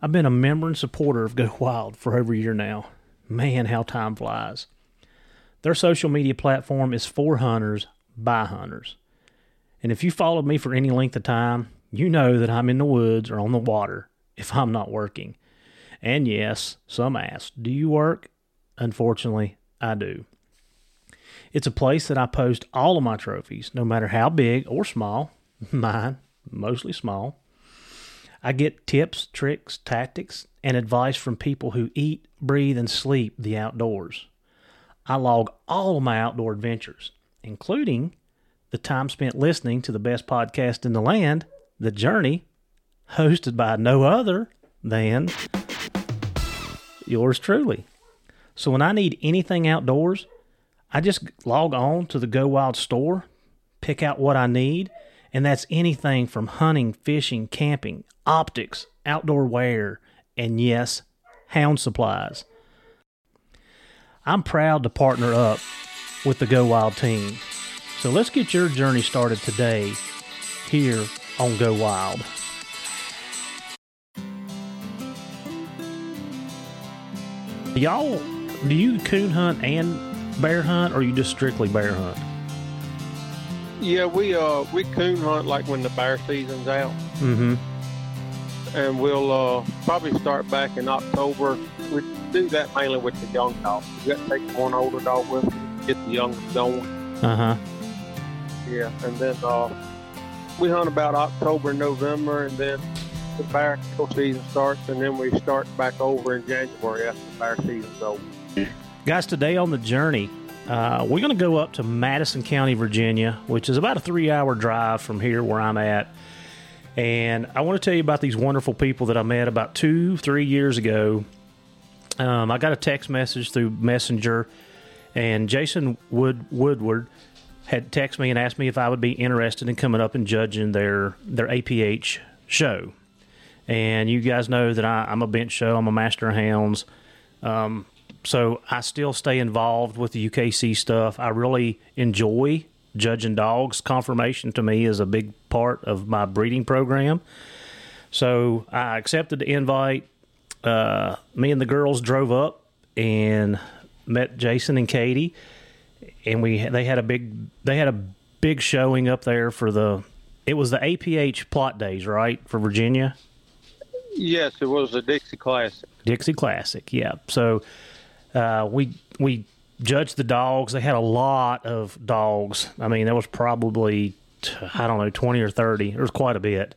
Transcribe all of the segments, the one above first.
I've been a member and supporter of Go Wild for over a year now. Man, how time flies. Their social media platform is for hunters by hunters. And if you followed me for any length of time, you know that I'm in the woods or on the water if I'm not working. And yes, some ask, do you work? Unfortunately, I do. It's a place that I post all of my trophies, no matter how big or small, mine, mostly small I get tips, tricks, tactics, and advice from people who eat, breathe, and sleep the outdoors. I log all my outdoor adventures, including the time spent listening to the best podcast in the land, The Journey, hosted by no other than yours truly. So when I need anything outdoors, I just log on to the Go Wild store, pick out what I need, and that's anything from hunting, fishing, camping, optics, outdoor wear, and yes, hound supplies. I'm proud to partner up with the Go Wild team. So let's get your journey started today here on Go Wild. Y'all, do you coon hunt and bear hunt, or you just strictly bear hunt? Yeah, we uh we coon hunt like when the bear season's out. Mm-hmm. And we'll uh, probably start back in October. We do that mainly with the young dogs. We got to take one older dog with us, get the young going. Uh huh. Yeah, and then uh, we hunt about October, November, and then the bear kill season starts, and then we start back over in January after the bear season's over. Guys, today on the journey, uh, we're going to go up to Madison County, Virginia, which is about a three hour drive from here where I'm at. And I want to tell you about these wonderful people that I met about two, three years ago. Um, I got a text message through Messenger, and Jason Wood Woodward had texted me and asked me if I would be interested in coming up and judging their their APH show. And you guys know that I, I'm a bench show. I'm a master of hounds. Um, so I still stay involved with the UKC stuff. I really enjoy judging dogs. Conformation to me is a big part of my breeding program. So I accepted the invite. Uh, me and the girls drove up and met Jason and Katie, and we they had a big they had a big showing up there for the it was the APH Plott days right for Virginia. Yes, it was a Dixie Classic. Dixie Classic, yeah. So uh, we we judged the dogs. They had a lot of dogs. I mean, there was probably I don't know twenty or thirty. There was quite a bit.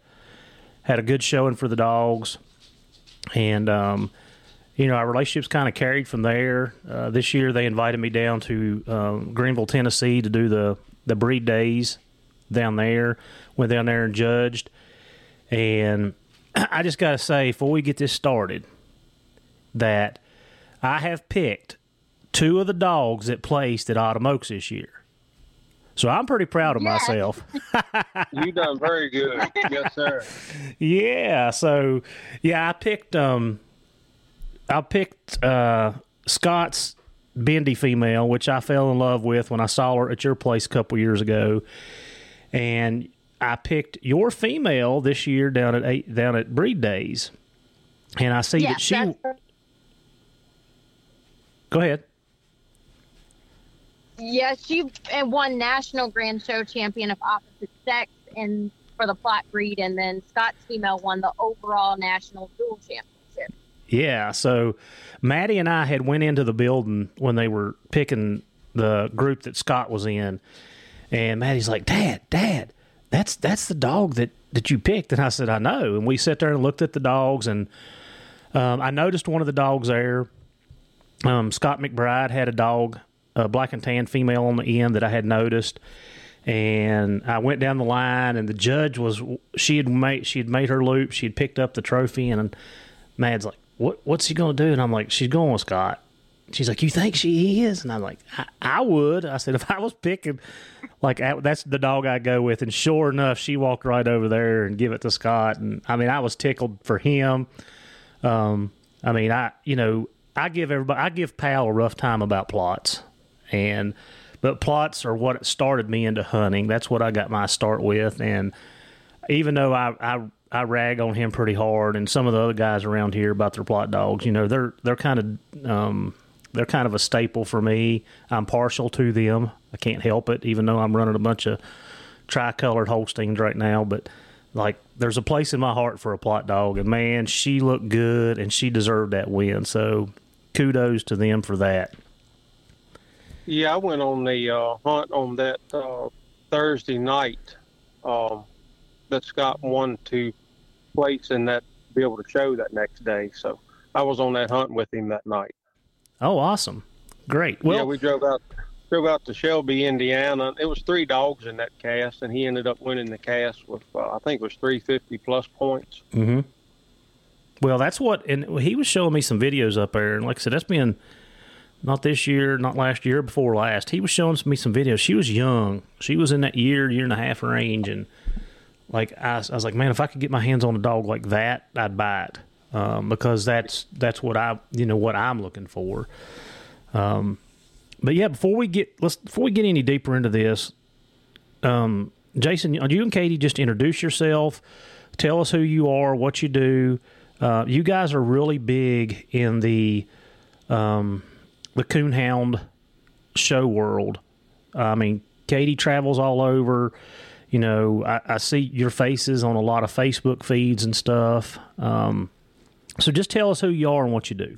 Had a good showing for the dogs, and um, you know our relationships kind of carried from there. Uh, this year they invited me down to um, Greeneville, Tennessee, to do the the breed days down there. Went down there and judged, and I just got to say before we get this started that I have picked two of the dogs that placed at Autumn Oaks this year. So I'm pretty proud of Yes. myself. You done very good. yes, sir. yeah. So yeah, I picked um I picked uh Scott's bendy female, which I fell in love with when I saw her at your place a couple years ago. And I picked your female this year down at eight, down at Breed Days. And I see Yeah, that she that's- Go ahead. Yeah, she and won national grand show champion of opposite sex and for the Plott breed, and then Scott's female won the overall national dual championship. Yeah, so Maddie and I had went into the building when they were picking the group that Scott was in, and Maddie's like, "Dad, Dad, that's that's the dog that that you picked." And I said, "I know." And we sat there and looked at the dogs, and um, I noticed one of the dogs there. Um, Scott McBride had a dog, a black and tan female on the end that I had noticed and I went down the line, and the judge was she had made she had made her loop, she had picked up the trophy, and Mad's like, "What what's he going to do?" And I'm like, "She's going with Scott." She's like, "You think she is?" And I'm like, "I, I would." I said, "If I was picking, like that's the dog I go with." And sure enough, she walked right over there and give it to Scott. And I mean, I was tickled for him. Um, I mean, I you know I give everybody I give Pal a rough time about Plotts, and but Plotts are what started me into hunting. That's what I got my start with. And even though I, I I rag on him pretty hard, and some of the other guys around here about their Plott dogs. You know, they're they're kind of um, they're kind of a staple for me. I'm partial to them. I can't help it, even though I'm running a bunch of tricolored Holsteins right now. But like, there's a place in my heart for a Plott dog, and man, she looked good, and she deserved that win. So, kudos to them for that. Yeah, I went on the uh, hunt on that uh, Thursday night um, that Scott won to place in that be able to show that next day. So I was on that hunt with him that night. Oh, awesome! Great. Well, yeah, we drove out drove out to Shelby, Indiana. It was three dogs in that cast, and he ended up winning the cast with uh, I think it was three fifty plus points. Mm-hmm. Well, that's what, and he was showing me some videos up there, and like I said, that's been not this year, not last year, before last. He was showing me some videos. She was young. She was in that year, year and a half range, and like I, I was like, man, if I could get my hands on a dog like that, I'd buy it um, because that's that's what I you know what I'm looking for. Um, but yeah, before we get let's before we get any deeper into this, um, Jason, you and Katie just introduce yourself. Tell us who you are, what you do. Uh, you guys are really big in the um, the coonhound show world. I mean, Katie travels all over. You know, I, I, see your faces on a lot of Facebook feeds and stuff. Um, so just tell us who you are and what you do.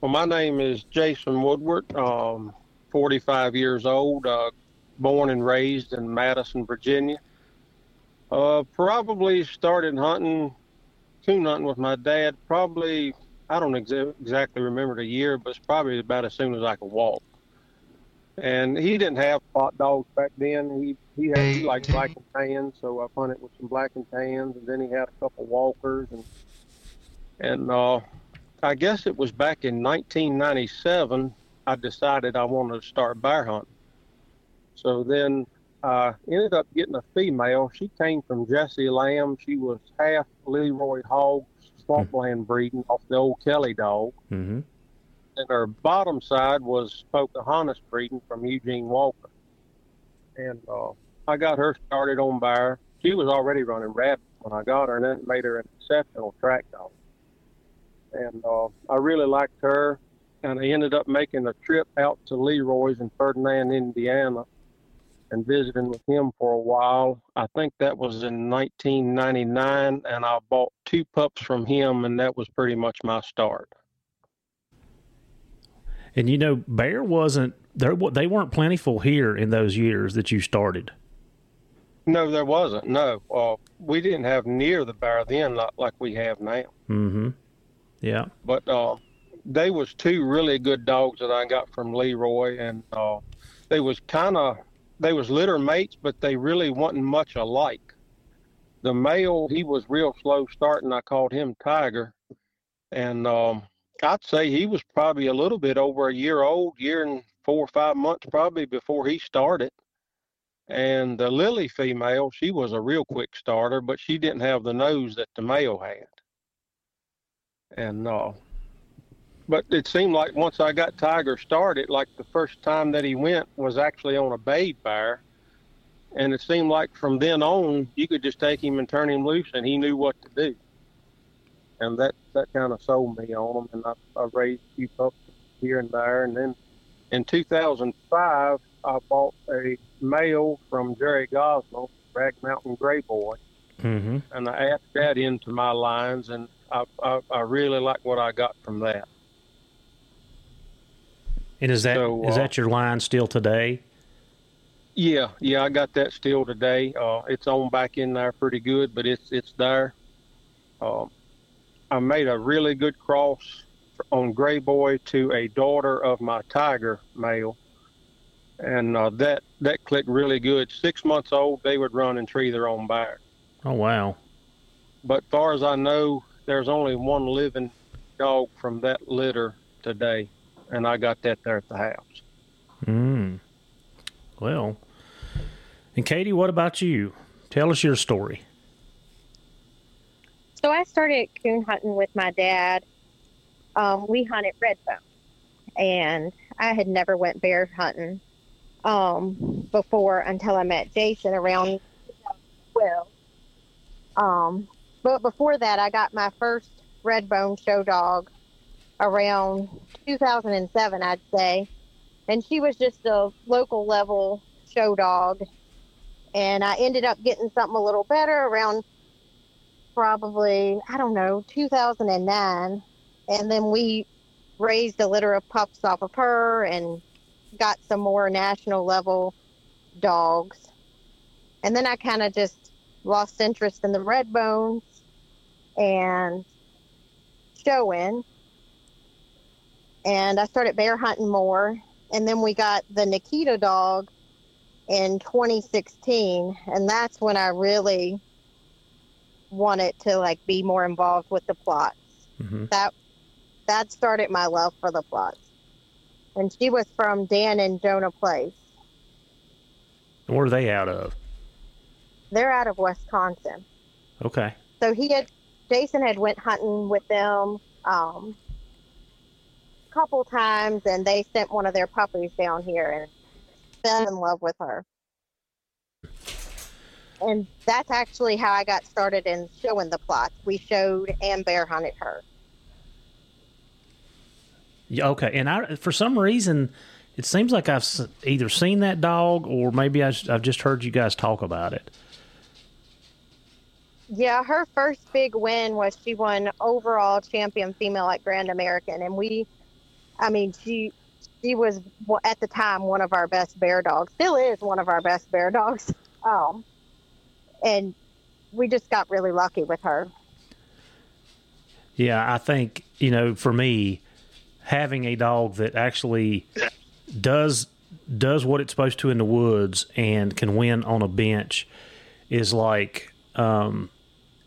Well, my name is Jason Woodward. Um, 45 years old, uh, born and raised in Madison, Virginia. Uh, probably started hunting, coon hunting with my dad probably I don't exa- exactly remember the year, but it's probably about as soon as I could walk. And he didn't have Plott dogs back then. He he had he liked black and tans, so I hunted with some black and tans, and then he had a couple walkers, and and uh, I guess it was back in 1997 I decided I wanted to start bear hunting. So then I ended up getting a female. She came from Jesse Lamb. She was half Leroy hog, swampland breeding off the old Kelly dog. Mm-hmm. And her bottom side was Pocahontas breeding from Eugene Walker. And uh, I got her started on bear. She was already running rabbits when I got her, and that made her an exceptional track dog. And uh, I really liked her, and I ended up making a trip out to Leroy's in Ferdinand, Indiana, and visiting with him for a while. I think that was in 1999, and I bought two pups from him, and that was pretty much my start. And you know, bear wasn't there. They weren't plentiful here in those years that you started. No, there wasn't. No, uh, we didn't have near the bear then, like, like we have now. Mm-hmm. Yeah. But uh, they was two really good dogs that I got from Leroy, and uh, they was kind of they was litter mates, but they really wasn't much alike. The male, he was real slow starting. I called him Tiger, and um, I'd say he was probably a little bit over a year old, year and four or five months probably before he started. And the Lily female, she was a real quick starter, but she didn't have the nose that the male had. And uh, but it seemed like once I got Tiger started, like the first time that he went was actually on a bait bear. And it seemed like from then on, you could just take him and turn him loose, and he knew what to do. And that, that kind of sold me on him. And I, I raised a few pups here and there. And then in 2005, I bought a male from Jerry Gosnell Rag Mountain Gray Boy, Mm-hmm. and I added that into my lines, and I, I, I really like what I got from that. And is that is So, uh, that your line still today? Yeah, yeah, I got that still today. Uh, it's on back in there pretty good, but it's it's there. Um, I made a really good cross on Gray Boy to a daughter of my Tiger male, and uh, that that clicked really good. Six months old, they would run and tree their own back. Oh wow. But far as I know, there's only one living dog from that litter today, and I got that there at the house. Mm. Well, and Katie, what about you? Tell us your story. So I started coon hunting with my dad. Um, we hunted redbone, and I had never went bear hunting um, before until I met Jason around 2012. Um, but before that, I got my first redbone show dog around 2007, I'd say, and she was just a local level show dog. And I ended up getting something a little better around probably I don't know 2009, and then we raised a litter of pups off of her and got some more national level dogs, and then I kind of just lost interest in the red bones and showing, and I started bear hunting more, and then we got the Nikita dog in 2016, and that's when I really wanted to like be more involved with the Plotts. Mm-hmm. That that started my love for the Plotts. And she was from Dan and Jonah Place. Where are they out of? They're out of Wisconsin. Okay. So he had Jason had went hunting with them um, couple times, and they sent one of their puppies down here and fell in love with her. And that's actually how I got started in showing the Plotts. We showed and bear hunted her. Yeah, okay. And I, for some reason, it seems like I've either seen that dog or maybe I've just heard you guys talk about it. Yeah, her first big win was she won overall champion female at Grand American, and we, I mean, she she was at the time one of our best bear dogs. Still is one of our best bear dogs. Um, and we just got really lucky with her. Yeah, I think, you know, for me, having a dog that actually does does what it's supposed to in the woods and can win on a bench is like um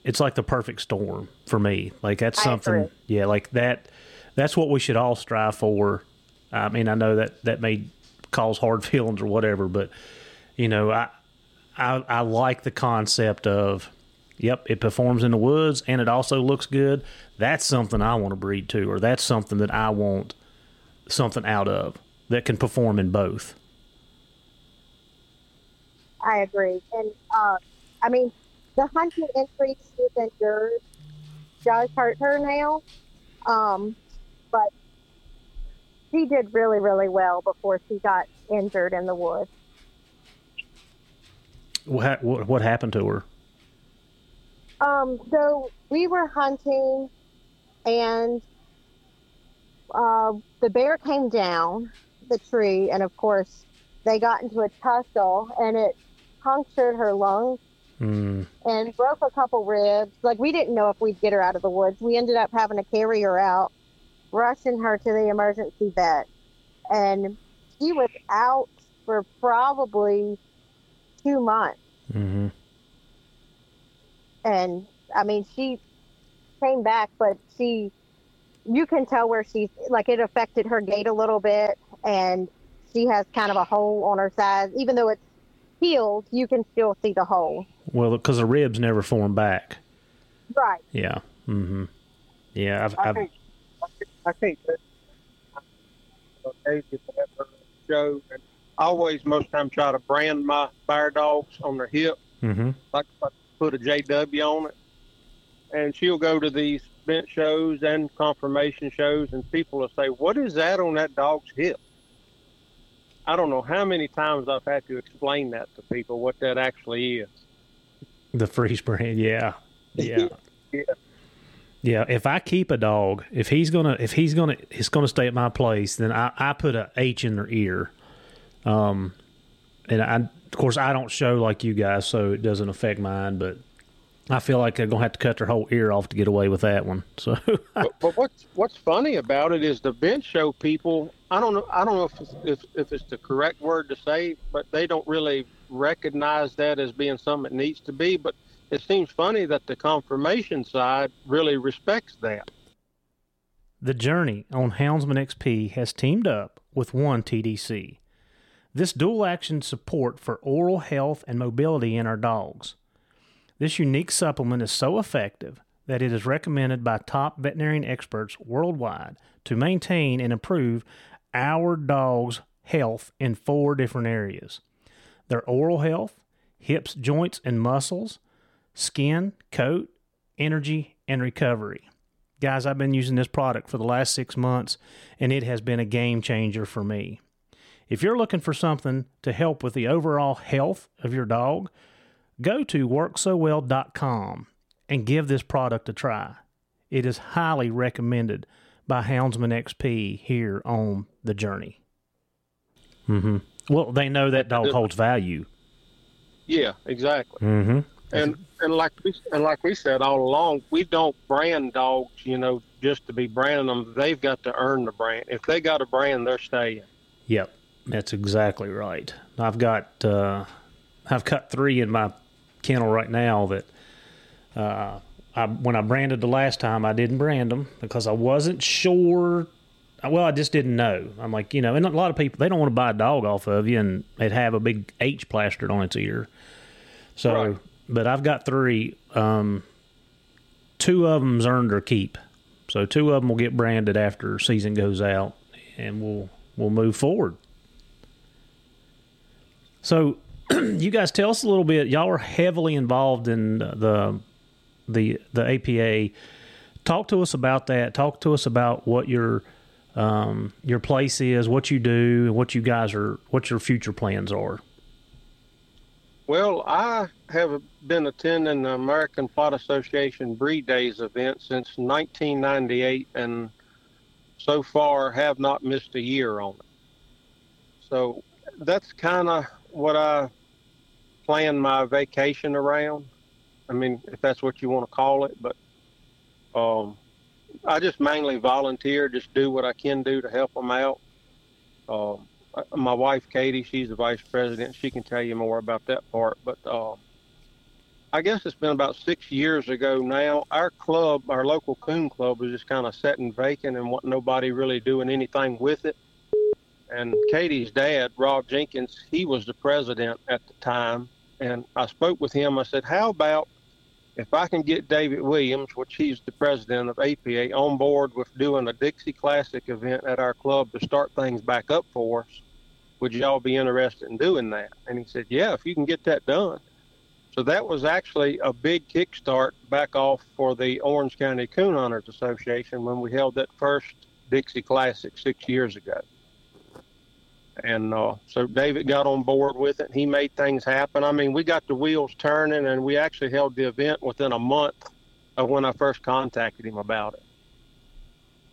it's like the perfect storm for me. Like that's something yeah, like that that's what we should all strive for. I mean, I know that that may cause hard feelings or whatever, but you know, I I, I like the concept of, yep, it performs in the woods and it also looks good. That's something I want to breed to, or that's something that I want something out of that can perform in both. I agree, and uh, I mean, the hunting increase within yours does hurt her now, um, but she did really, really well before she got injured in the woods. What what, happened to her? Um, so we were hunting, and uh, the bear came down the tree, and of course, they got into a tussle, and it punctured her lungs Mm, and broke a couple ribs. Like we didn't know if we'd get her out of the woods. We ended up having to carry her out, rushing her to the emergency vet, and she was out for probably two months. hmm and I mean she came back, but she you can tell where she's like it affected her gait a little bit, and she has kind of a hole on her side, even though it's healed. You can still see the hole. Well, because the ribs never form back. Right. Yeah. Mm-hmm. Yeah. I've, I've, I uh, Daisy had show, and I always most time try to brand my fire dogs on their hip, hmm like I put a JW on it, and she'll go to these bench shows and conformation shows, and people will say, "What is that on that dog's hip?" I don't know how many times I've had to explain that to people what that actually is. The freeze brand, yeah, yeah, yeah. Yeah, if I keep a dog, if he's gonna, if he's gonna, it's gonna stay at my place, then I, I put a H in their ear. Um, and I, of course, I don't show like you guys, so it doesn't affect mine. But I feel like they're gonna have to cut their whole ear off to get away with that one. So, but, but what's what's funny about it is the bench show people. I don't know. I don't know if it's, if, if it's the correct word to say, but they don't really recognize that as being something it needs to be. But it seems funny that the conformation side really respects that. The Journey on Houndsman XP has teamed up with One TDC. This dual action support for oral health and mobility in our dogs. This unique supplement is so effective that it is recommended by top veterinarian experts worldwide to maintain and improve our dog's health in four different areas their oral health, hips, joints, and muscles, skin, coat, energy, and recovery. Guys, I've been using this product for the last six months, and it has been a game changer for me. If you're looking for something to help with the overall health of your dog, go to worksowell.com and give this product a try. It is highly recommended by Houndsman XP here on the journey. Mm-hmm. Well, they know that dog holds value. Yeah, exactly. Mm-hmm. And and like we and like we said all along, we don't brand dogs, you know, just to be branding them. They've got to earn the brand. If they got a brand, they're staying. Yep, that's exactly right. I've got uh, I've cut three in my kennel right now that uh, I, when I branded the last time, I didn't brand them because I wasn't sure. Well, I just didn't know. I'm like, you know, and a lot of people they don't want to buy a dog off of you and it have a big H plastered on its ear. So, Right. But I've got three. Um, two of them's earned their keep. So two of them will get branded after season goes out, and we'll we'll move forward. So, you guys tell us a little bit. Y'all are heavily involved in the the the APA. Talk to us about that. Talk to us about what your um, your place is, what you do, and what you guys are, what your future plans are. Well, I have been attending the American Plott Association Breed Days event since 1998, and so far have not missed a year on it. So that's kind of what I plan my vacation around. I mean, if that's what you want to call it, but um, I just mainly volunteer, just do what I can do to help them out. Um, my wife Katie, she's the vice president. She can tell you more about that part. But uh, I guess it's been about six years ago now. Our club, our local coon club, was just kind of sitting vacant and wasn't nobody really doing anything with it. And Katie's dad, Rob Jenkins, he was the president at the time. And I spoke with him. I said, "How about if I can get David Williams, which he's the president of APA, on board with doing a Dixie Classic event at our club to start things back up for us, would y'all be interested in doing that? And he said, yeah, if you can get that done. So that was actually a big kickstart back off for the Orange County Coon Hunters Association when we held that first Dixie Classic six years ago. And uh, so David got on board with it. He made things happen. I mean, we got the wheels turning, and we actually held the event within a month of when I first contacted him about it.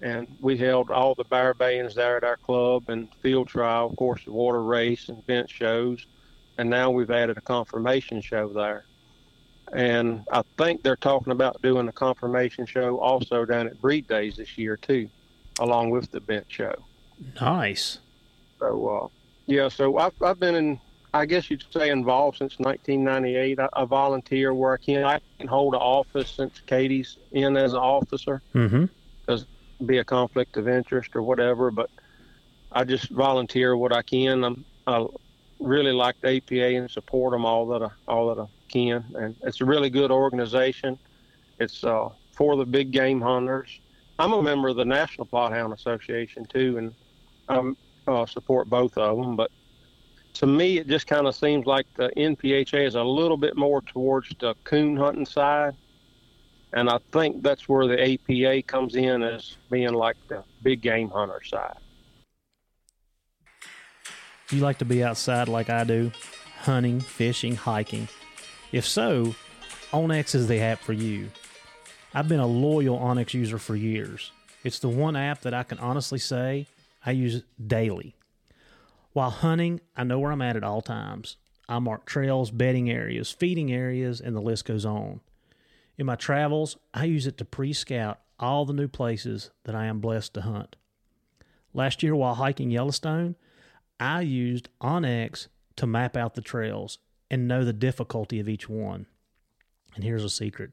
And we held all the bear bands there at our club and field trial, of course, the water race and bench shows. And now we've added a conformation show there. And I think they're talking about doing a conformation show also down at Breed Days this year, too, along with the bench show. Nice. So, uh, yeah, so I've, I've been in, I guess you'd say, involved since 1998. I, I volunteer where I can. I can hold an office since Katie's in as an officer. Mm-hmm. Be a conflict of interest or whatever, but I just volunteer what I can. I'm, I really like the APA and support them all that I, all that I can, and it's a really good organization. It's uh, for the big game hunters. I'm a member of the National Plott Hound Association too, and I'm uh, support both of them. But to me, it just kind of seems like the NPHA is a little bit more towards the coon hunting side. And I think that's where the APA comes in as being like the big game hunter side. You like to be outside like I do? Hunting, fishing, hiking? If so, onX is the app for you. I've been a loyal onX user for years. It's the one app that I can honestly say I use daily. While hunting, I know where I'm at at all times. I mark trails, bedding areas, feeding areas, and the list goes on. In my travels, I use it to pre scout all the new places that I am blessed to hunt. Last year, while hiking Yellowstone, I used onX to map out the trails and know the difficulty of each one. And here's a secret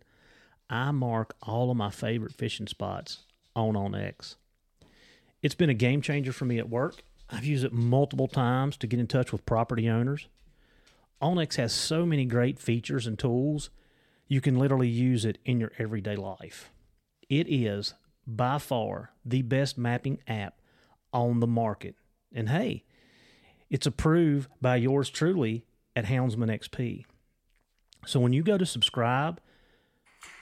I mark all of my favorite fishing spots on onX. It's been a game changer for me at work. I've used it multiple times to get in touch with property owners. onX has so many great features and tools, you can literally use it in your everyday life. It is by far the best mapping app on the market. And hey, it's approved by yours truly at Houndsman XP. So when you go to subscribe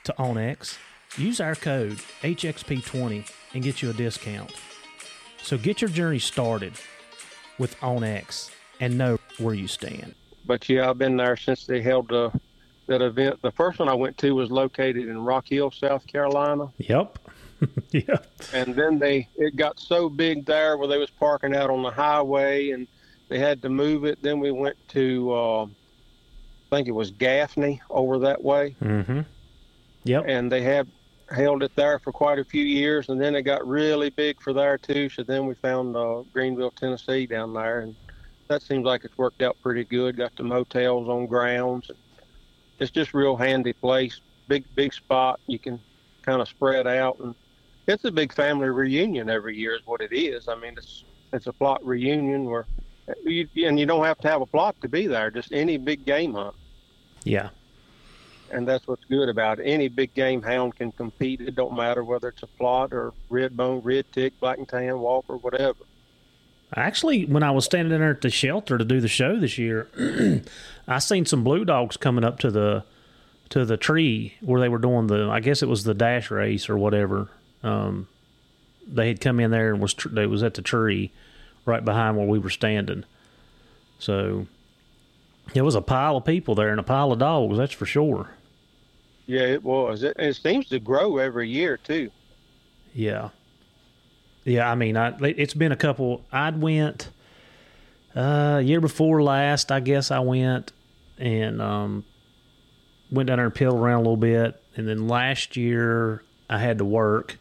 to onX, use our code HXP20 and get you a discount. So get your journey started with onX and know where you stand. But yeah, I've been there since they held the, that event. The first one I went to was located in Rock Hill, South Carolina. Yep. yep. And then they it got so big there where they was parking out on the highway and they had to move it. Then we went to uh, I think it was Gaffney over that way. Mm-hmm. Yep. And they had held it there for quite a few years, and then it got really big for there too. So then we found uh, Greeneville, Tennessee, down there, and that seems like it's worked out pretty good. Got the motels on grounds. It's just real handy place. Big big spot. You can kind of spread out, and it's a big family reunion every year. Is what it is. I mean, it's it's a Plott reunion where uh, you, and you don't have to have a Plott to be there. Just any big game hunt. Yeah and that's what's good about it. Any big game hound can compete. It don't matter whether it's a Plott or red bone, red tick, black and tan, walker, whatever. Actually, when I was standing in there at the shelter to do the show this year, I seen some blue dogs coming up to the to the tree where they were doing the. I guess it was the dash race or whatever. Um, they had come in there and was tr- they was at the tree right behind where we were standing. So it was a pile of people there and a pile of dogs. That's for sure. Yeah, it was. It, it seems to grow every year too. Yeah. Yeah, I mean, I, it's been a couple. I'd went uh, year before last, I guess I went and um, went down there and peeled around a little bit. And then last year I had to work,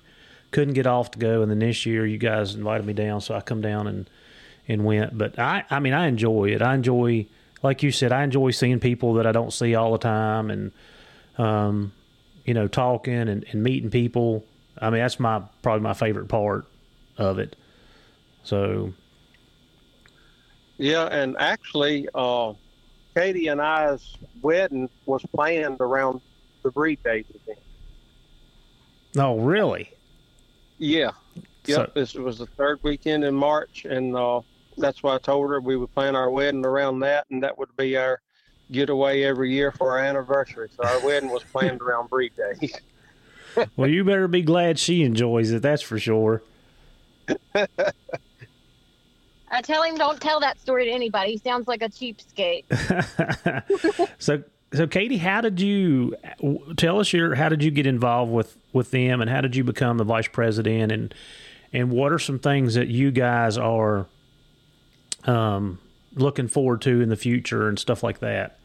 couldn't get off to go. And then this year you guys invited me down, so I come down and and went. But I, I mean, I enjoy it. I enjoy, like you said, I enjoy seeing people that I don't see all the time and um, you know, talking and, and meeting people. I mean, that's my probably my favorite part of it. So, yeah, and actually, uh, Katie and I's wedding was planned around the breed days event. Oh, really? Yeah. Yep. So, this was the third weekend in March, and uh, that's why I told her we would plan our wedding around that, and that would be our getaway every year for our anniversary. So our wedding was planned around breed days. well, you better be glad she enjoys it. That's for sure. I tell him don't tell that story to anybody. He sounds like a cheapskate. so, so Katie, how did you tell us your? How did you get involved with with them, and how did you become the vice president? And and what are some things that you guys are um, looking forward to in the future and stuff like that?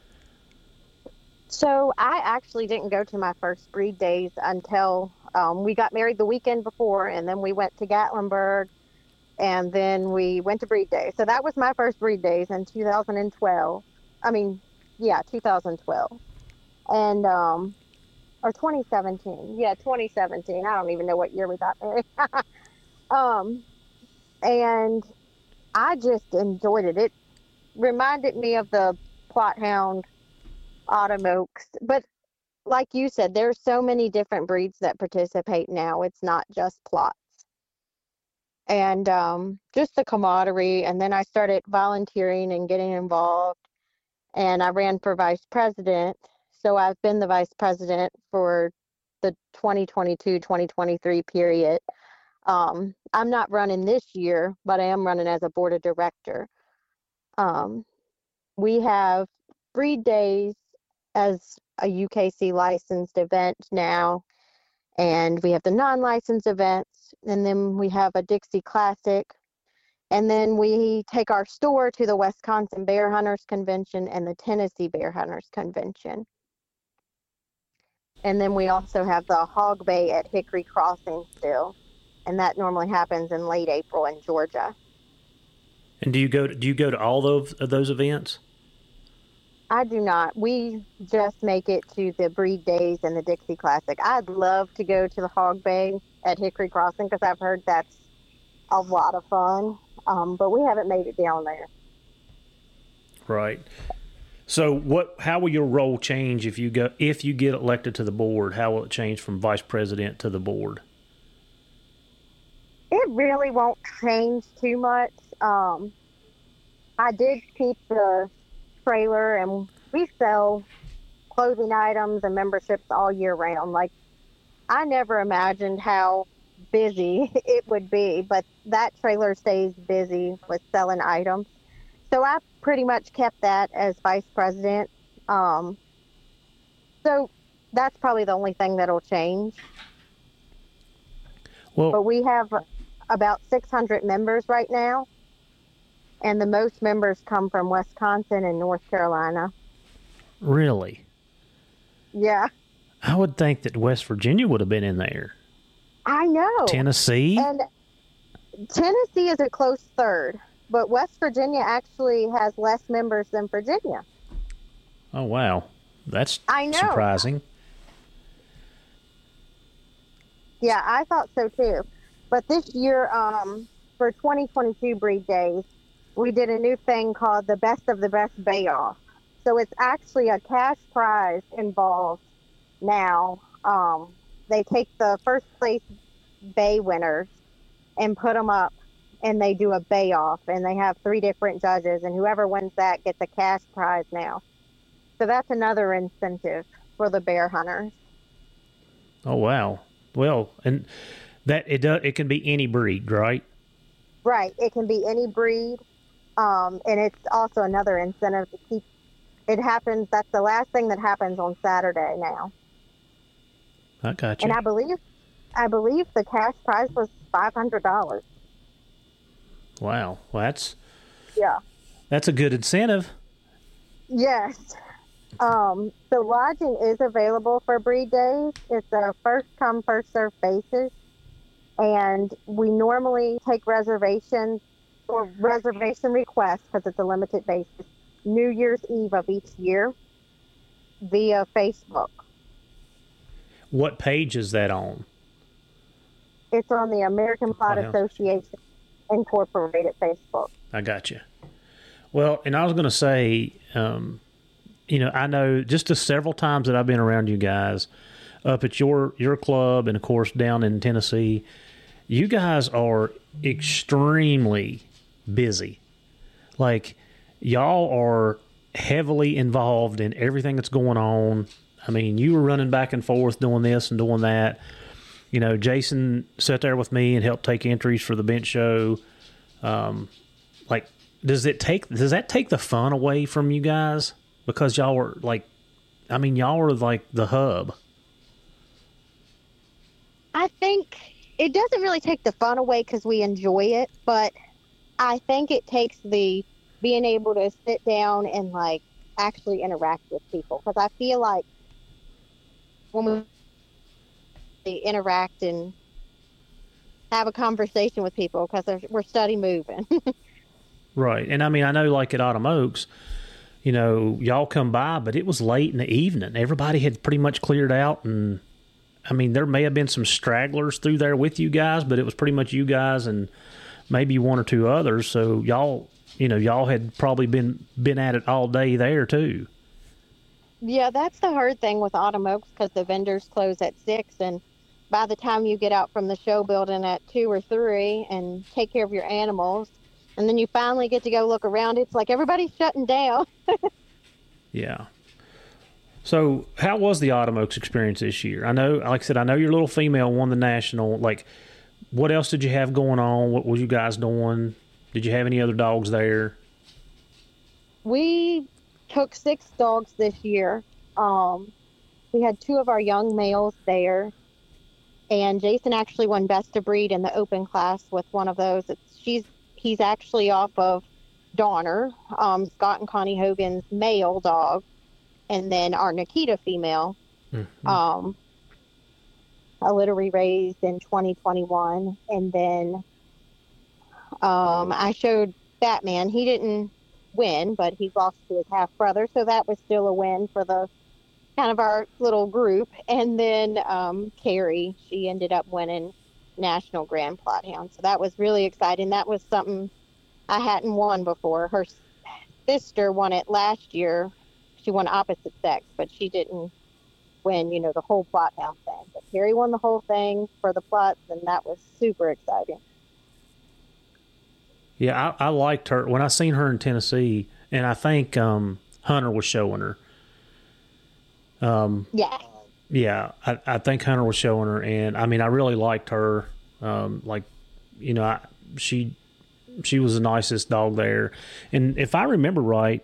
So I actually didn't go to my first breed days until um, we got married the weekend before, and then we went to Gatlinburg, and then we went to breed day. So that was my first breed days in 2012. I mean, yeah, 2012, and um, or 2017. Yeah, 2017. I don't even know what year we got married. um, and I just enjoyed it. It reminded me of the Plott hound autumn oaks. But like you said, there's so many different breeds that participate now. It's not just Plotts. And um, just the camaraderie. And then I started volunteering and getting involved. And I ran for vice president. So I've been the vice president for the 2022 2023 period. Um, I'm not running this year, but I am running as a board of director. Um, we have breed days as a UKC licensed event now, and we have the non licensed events, and then we have a Dixie Classic. And then we take our store to the Wisconsin Bear Hunters Convention and the Tennessee Bear Hunters Convention. And then we also have the Hog Bay at Hickory Crossing still, and that normally happens in late April in Georgia. And do you go to, do you go to all those of those events? I do not. We just make it to the Breed Days and the Dixie Classic. I'd love to go to the Hog Bay at Hickory Crossing because I've heard that's a lot of fun, um, but we haven't made it down there. Right. So what? How will your role change if you go if you get elected to the board? How will it change from vice president to the board? It really won't change too much. Um, I did keep the trailer, and we sell clothing items and memberships all year round. Like I never imagined how busy it would be, but that trailer stays busy with selling items. So I pretty much kept that as vice president. Um, so that's probably the only thing that'll change. Well, But we have about 600 members right now, and the most members come from Wisconsin and North Carolina. really, Yeah, I would think that West Virginia would have been in there. I know. Tennessee. And Tennessee is a close third, but West Virginia actually has less members than Virginia. oh wow, that's I know. surprising. Yeah, I thought so too. But this year, um, for 2022 breed days, we did a new thing called the Best of the Best Bay Off. So it's actually a cash prize involved now. Um, they take the first place bay winners and put them up, and they do a bay off, and they have three different judges, and whoever wins that gets a cash prize now. So that's another incentive for the bear hunters. Oh wow. Well, and that it does. It can be any breed, right? Right. It can be any breed. Um, and it's also another incentive to keep it happens. That's the last thing that happens on Saturday now. I got you. And I believe, I believe the cash prize was five hundred dollars. wow. Well, that's Yeah. that's a good incentive. Yes. Um, so lodging is available for breed days. It's a first come first served basis, and we normally take reservations or reservation requests because it's a limited basis. New Year's Eve of each year via Facebook. What page is that on? It's on the American Plott Wow. Association Incorporated Facebook. I got you. Well, and I was going to say, um, you know, I know just the several times that I've been around you guys up at your your club, and of course down in Tennessee, you guys are extremely busy. Like y'all are heavily involved in everything that's going on. I mean, you were running back and forth doing this and doing that. You know, Jason sat there with me and helped take entries for the bench show. Um, like, does it take does that take the fun away from you guys because y'all were like, I mean, y'all were like the hub. I think it doesn't really take the fun away because we enjoy it, but I think it takes the being able to sit down and like actually interact with people because I feel like when we interact and have a conversation with people because we're study moving. Right. And I mean, I know like at Autumn Oaks, you know, y'all come by, but it was late in the evening. Everybody had pretty much cleared out. And I mean, there may have been some stragglers through there with you guys, but it was pretty much you guys and maybe one or two others. So y'all, you know, y'all had probably been, been at it all day there too. Yeah, that's the hard thing with Autumn Oaks because the vendors close at six, and by the time you get out from the show building at two or three and take care of your animals, and then you finally get to go look around, it's like everybody's shutting down. Yeah. So, how was the Autumn Oaks experience this year? I know, like I said, I know your little female won the national. Like, what else did you have going on? What were you guys doing? Did you have any other dogs there? we took six dogs this year. Um, we had two of our young males there, and Jason actually won best of breed in the open class with one of those. It's, she's he's actually off of Donner, um, Scott and Connie Hogan's male dog, and then our Nikita female. Mhm. Um, a litter we raised in 2021, and then um, I showed Batman. He didn't win, but he lost to his half brother, so that was still a win for the kind of our little group. And then um, Carrie, she ended up winning National Grand Plott Hound, so that was really exciting. That was something I hadn't won before. Her sister won it last year. She won opposite sex, but she didn't win, you know, the whole Plott hound thing. But Carrie won the whole thing for the Plotts, and that was super exciting. Yeah, I, I liked her when I seen her in Tennessee, and I think um, Hunter was showing her. Um, Yeah. yeah, I, I think Hunter was showing her, and I mean, I really liked her. Um, like, you know, I, she she was the nicest dog there, and if I remember right,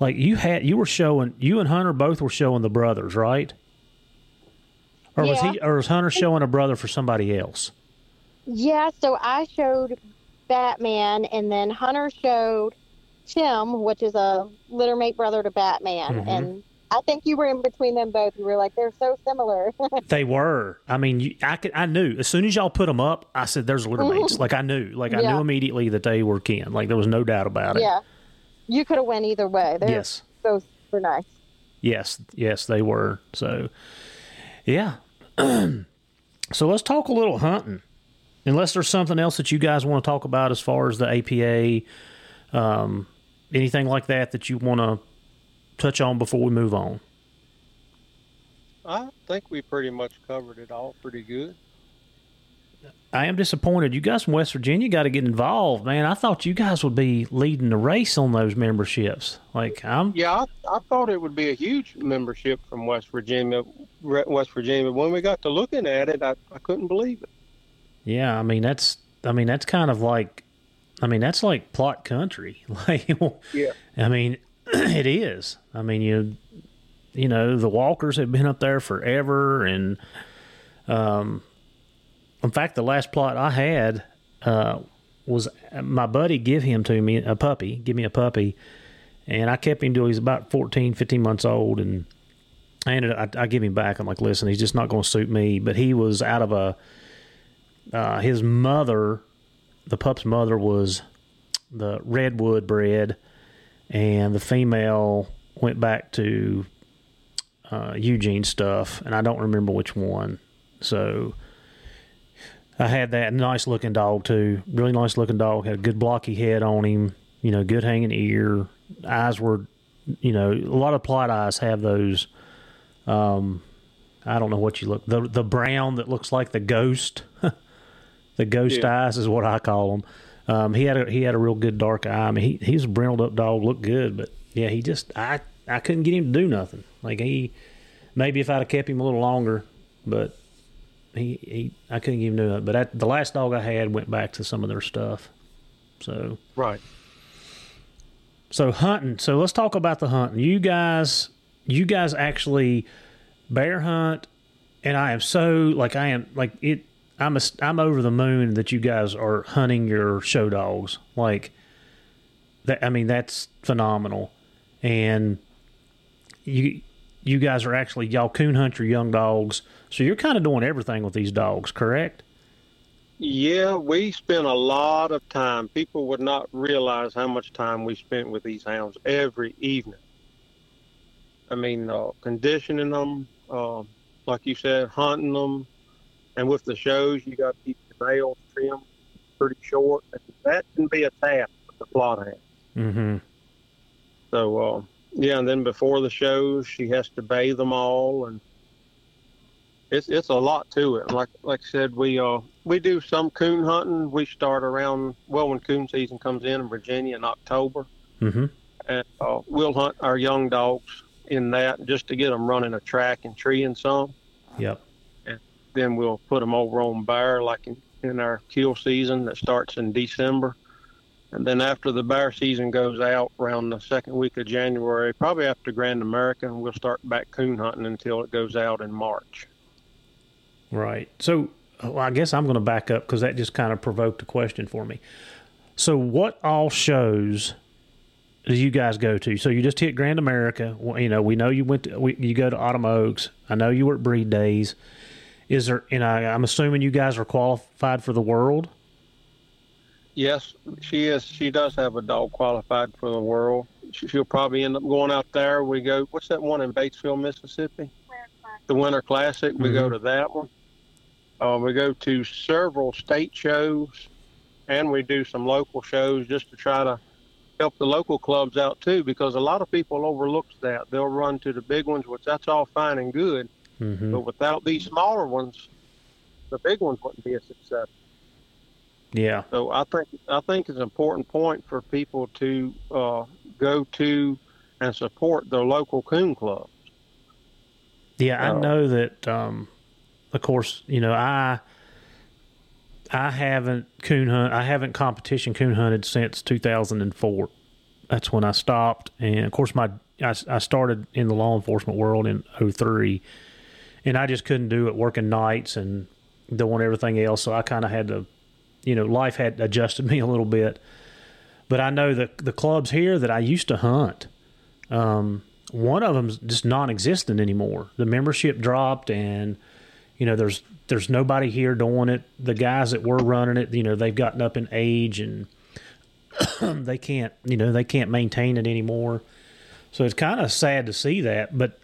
like you had you were showing you and Hunter both were showing the brothers, right? Or was he or was Hunter showing a brother for somebody else? Yeah, so I showed Batman, and then Hunter showed Tim, which is a littermate brother to Batman. Mhm. And I think you were in between them both. You were like, they're so similar. They were. I mean, you, I could. I knew as soon as y'all put them up. I said, "There's littermates." Like I knew. Like I knew immediately that they were kin. Like there was no doubt about it. yeah. You could have went either way. They're Yes. so super nice. Yes. Yes, they were. So, yeah. so let's talk a little hunting. Unless there's something else that you guys want to talk about as far as the APA, um, anything like that that you want to touch on before we move on. I think we pretty much covered it all pretty good. I am disappointed. You guys from West Virginia got to get involved, man. I thought you guys would be leading the race on those memberships. Like I'm, Yeah, I, I thought it would be a huge membership from West Virginia. West Virginia. When we got to looking at it, I, I couldn't believe it. yeah. I mean that's, I mean that's kind of like, I mean that's like Plott country. Like, Yeah. I mean, it is. I mean you, you know, the Walkers have been up there forever, and um, in fact, the last Plott I had uh was my buddy give him to me a puppy, give me a puppy, and I kept him till he's about 14, 15 months old, and I ended up, I, I give him back. I'm like, listen, he's just not going to suit me. But he was out of a, uh, his mother, the pup's mother was the redwood bred, and the female went back to uh, Eugene stuff, and I don't remember which one. So I had that nice looking dog too, really nice looking dog. Had a good blocky head on him, you know, good hanging ear. Eyes were, you know, a lot of Plott eyes have those. Um, I don't know what you look the the brown that looks like the ghost. the ghost Yeah. eyes is what I call them. Um, he had a he had a real good dark eye. I mean, he he's a brindled up dog, looked good, but yeah, he just I I couldn't get him to do nothing. Like he maybe if I'd have kept him a little longer, but he he I couldn't him to do it. But at, the last dog I had went back to some of their stuff. So Right. so hunting. So let's talk about the hunting. You guys, you guys actually bear hunt, and I am so like I am like it. I'm a, I'm over the moon that you guys are hunting your show dogs. Like that. I mean that's phenomenal, and you you guys are actually y'all coon hunt your young dogs. So you're kind of doing everything with these dogs, correct? Yeah, we spent a lot of time. People would not realize how much time we spent with these hounds every evening. I mean, uh, conditioning them, uh, like you said, hunting them, and with the shows, you got to keep the nails trimmed pretty short. That can be a task with the Plott hound. Mm-hmm. So, uh, yeah, and then before the shows, she has to bathe them all, and it's it's a lot to it. Like like I said, we uh we do some coon hunting. We start around well when coon season comes in in Virginia in October, Mm-hmm. and uh, we'll hunt our young dogs in that just to get them running a track and treeing some. Yep. And then we'll put them over on bear like in, in our kill season that starts in December. And then after the bear season goes out around the second week of January, probably after Grand American, we'll start back coon hunting until it goes out in March. Right. So well, I guess I'm going to back up because that just kind of provoked a question for me. So, what all shows do you guys go to? So you just hit Grand America. Well, you know, we know you went. To, we, you go to Autumn Oaks. I know you were at Breed Days. Is there? And I, I'm assuming you guys are qualified for the World. Yes, she is. She does have a dog qualified for the World. She'll probably end up going out there. We go. What's that one in Batesville, Mississippi? The Winter Classic. We mm-hmm. go to that one. Uh, we go to several state shows, and we do some local shows just to try to help the local clubs out too, because a lot of people overlook that. They'll run to the big ones, which that's all fine and good, mm-hmm. but without these smaller ones, the big ones wouldn't be a success. Yeah. So I think I think it's an important point for people to uh, go to and support their local coon clubs. Yeah, I uh, know that um, of course, you know, I I haven't coon hunt. I haven't competition coon hunted since 2004. That's when I stopped, and of course, my I, I started in the law enforcement world in 03, and I just couldn't do it working nights and doing everything else. So I kind of had to, you know, life had adjusted me a little bit. But I know that the clubs here that I used to hunt, um, one of them's just non-existent anymore. The membership dropped, and you know, there's there's nobody here doing it. The guys that were running it, you know, they've gotten up in age and they can't, you know, they can't maintain it anymore. So it's kind of sad to see that. But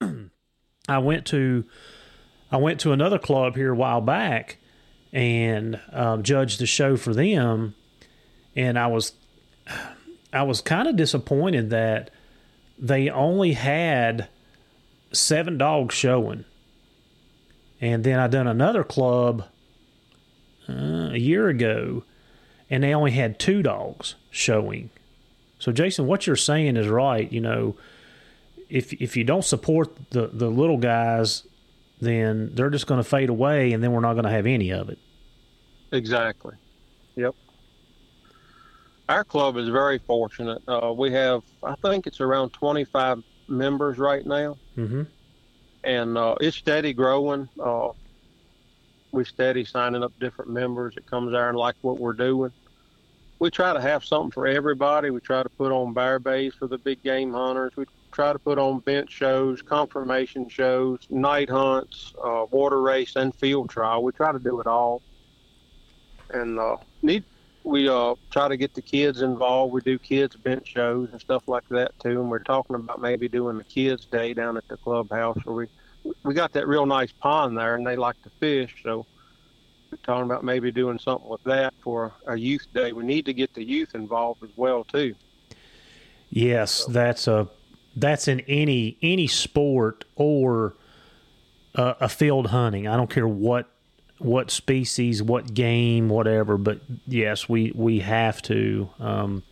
I went to I went to another club here a while back and um, judged the show for them, and I was I was kind of disappointed that they only had seven dogs showing and then I done another club uh, a year ago, and they only had two dogs showing. So Jason, what you're saying is right. You know, if if you don't support the the little guys, then they're just going to fade away, and then we're not going to have any of it. Exactly. Yep. Our club is very fortunate. Uh, we have, I think it's around 25 members right now. Mm-hmm and uh, it's steady growing. Uh, we steady signing up different members that comes there and like what we're doing. We try to have something for everybody. We try to put on bear bays for the big game hunters. We try to put on bench shows, conformation shows, night hunts, uh, water race, and field trial. We try to do it all. And uh, need we uh, try to get the kids involved. We do kids bench shows and stuff like that too. And we're talking about maybe doing the kids day down at the clubhouse where we we got that real nice pond there, and they like to fish. So we're talking about maybe doing something with that for a youth day. We need to get the youth involved as well too. Yes, so. that's a that's in any any sport or uh, a field hunting. I don't care what what species, what game, whatever. But yes, we we have to. Um,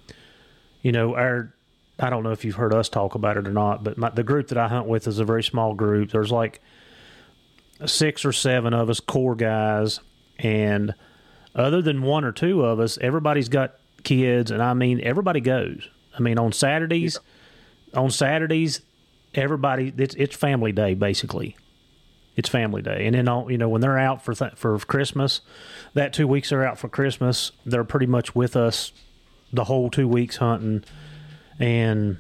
you know, our I don't know if you've heard us talk about it or not, but my, the group that I hunt with is a very small group. There's like six or seven of us core guys, and other than one or two of us, everybody's got kids, and I mean everybody goes. I mean on Saturdays, yeah. on Saturdays, everybody it's it's family day basically it's family day. And then all you know when they're out for th- for Christmas, that two weeks they're out for Christmas. They're pretty much with us the whole two weeks hunting, and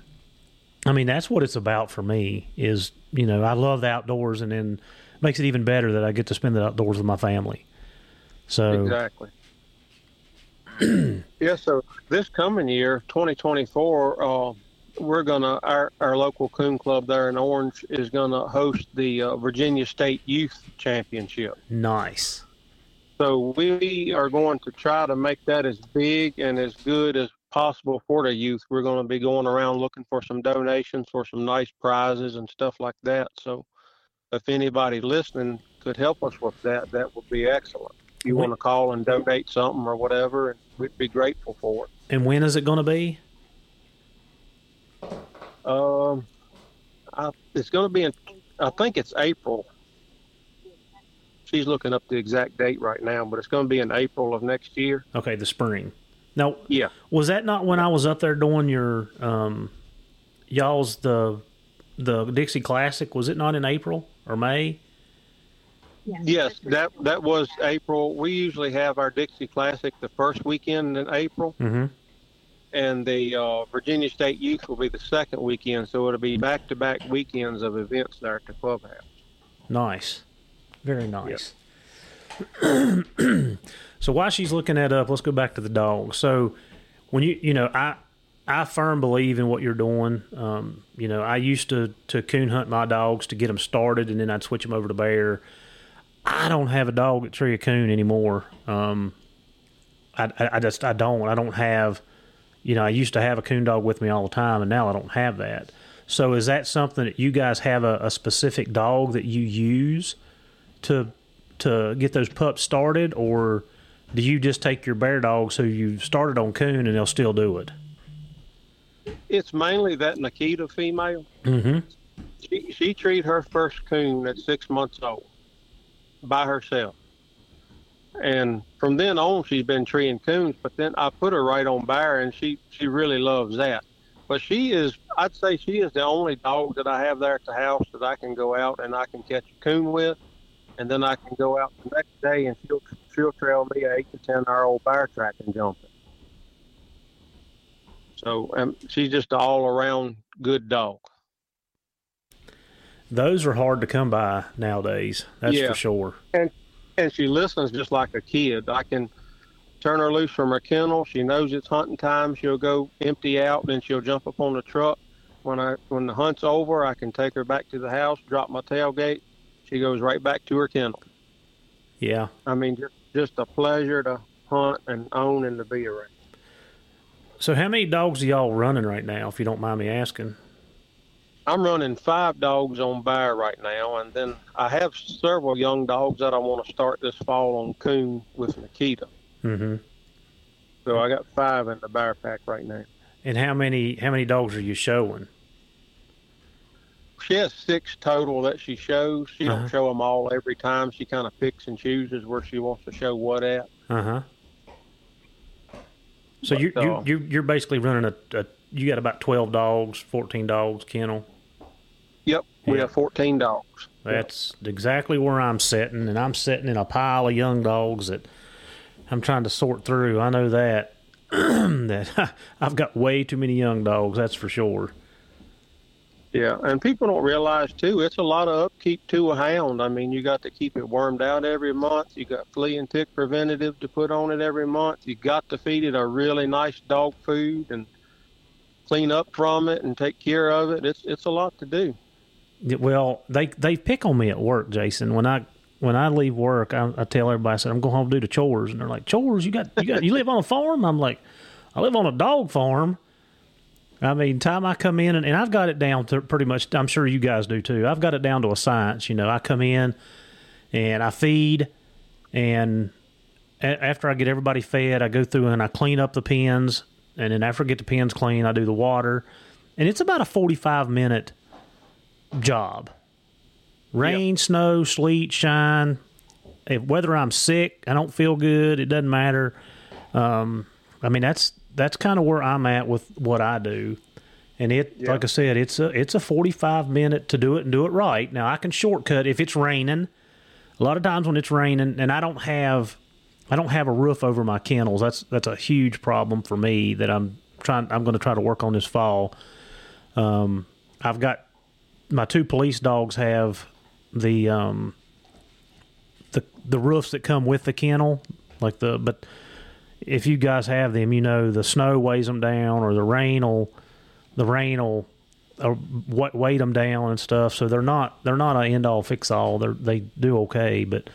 I mean that's what it's about for me. Is you know I love the outdoors, and then it makes it even better that I get to spend the outdoors with my family. So exactly. yeah. So this coming year, 2024. Uh, we're gonna our our local coon club there in Orange is gonna host the uh, Virginia State Youth Championship. Nice. So we are going to try to make that as big and as good as possible for the youth. We're going to be going around looking for some donations for some nice prizes and stuff like that. So if anybody listening could help us with that, that would be excellent. If you want to call and donate something or whatever, and we'd be grateful for it. And when is it going to be? Um, I, it's going to be in. I think it's April. She's looking up the exact date right now, but it's going to be in April of next year. Okay, the spring. Now, Yeah. was that not when I was up there doing your um, y'all's the the Dixie Classic? Was it not in April or May? Yes, that that was April. We usually have our Dixie Classic the first weekend in April, Mm-hmm. And the uh, Virginia State Youth will be the second weekend. So it'll be back to back weekends of events there at the clubhouse. Nice, very nice. so while she's looking that up, let's go back to the dog. So when you you know I I firm believe in what you're doing. Um, you know I used to to coon hunt my dogs to get them started, and then I'd switch them over to bear. I don't have a dog at tree of coon anymore. Um, I, I, I just I don't I don't have. You know I used to have a coon dog with me all the time, and now I don't have that. So is that something that you guys have a, a specific dog that you use to to get those pups started, or do you just take your bear dogs who you started on coon and they'll still do it? It's mainly that Nikita female. Mm-hmm. She she treated her first coon at six months old by herself, and from then on she's been treeing coons. But then I put her right on bear, and she she really loves that. But she is, I'd say she is the only dog that I have there at the house that I can go out and I can catch a coon with, and then I can go out the next day and she'll she'll trail me a eight to ten hour old bear track and jump it. So um, she's just an all around good dog. Those are hard to come by nowadays. That's Yeah. for sure. and she listens just like a kid. I can turn her loose from her kennel. She knows it's hunting time. She'll go empty out, then she'll jump up on the truck. When I when the hunt's over, I can take her back to the house, drop my tailgate. She goes right back to her kennel. Yeah. I mean, just just a pleasure to hunt and own and to be around. So how many dogs are y'all running right now, if you don't mind me asking? I'm running five dogs on bear right now, and then I have several young dogs that I want to start this fall on coon with Nikita. Mm-hmm. So I got five in the bear pack right now. And how many how many dogs are you showing? She has six total that she shows. She Uh-huh. don't show them all every time. She kind of picks and chooses where she wants to show what at. Uh huh. So But, you you uh, you you're basically running a, a you got about twelve dogs, fourteen dogs kennel. We have 14 dogs. That's exactly where I'm sitting, and I'm sitting in a pile of young dogs that I'm trying to sort through. I know that that I've got way too many young dogs. That's for sure. Yeah, and people don't realize too, it's a lot of upkeep to a hound. I mean, you got to keep it wormed out every month. You got flea and tick preventative to put on it every month. You got to feed it a really nice dog food and clean up from it and take care of it. It's it's a lot to do. Well, they they pick on me at work, Jason. When I when I leave work, I, I tell everybody I said I'm going home to do the chores, and they're like, "Chores? You got you got you live on a farm?" I'm like, "I live on a dog farm." I mean, time I come in and, and I've got it down to pretty much. I'm sure you guys do too. I've got it down to a science. You know, I come in and I feed, and a- after I get everybody fed, I go through and I clean up the pens, and then after I get the pens clean, I do the water, and it's about a 45 minute job. Rain, snow, sleet, shine. If whether I'm sick, I don't feel good, it doesn't matter. Um, I mean that's that's kind of where I'm at with what I do. And it Yeah. like I said, it's a it's a 45 minute to do it and do it right. Now I can shortcut if it's raining. A lot of times when it's raining and I don't have I don't have a roof over my kennels. That's that's a huge problem for me that I'm trying I'm going to try to work on this fall. Um, I've got my two police dogs have the um the the roofs that come with the kennel like the but if you guys have them you know the snow weighs them down or the rain will the rain will uh, weight them down and stuff. So they're not they're not an end all fix all they they do okay but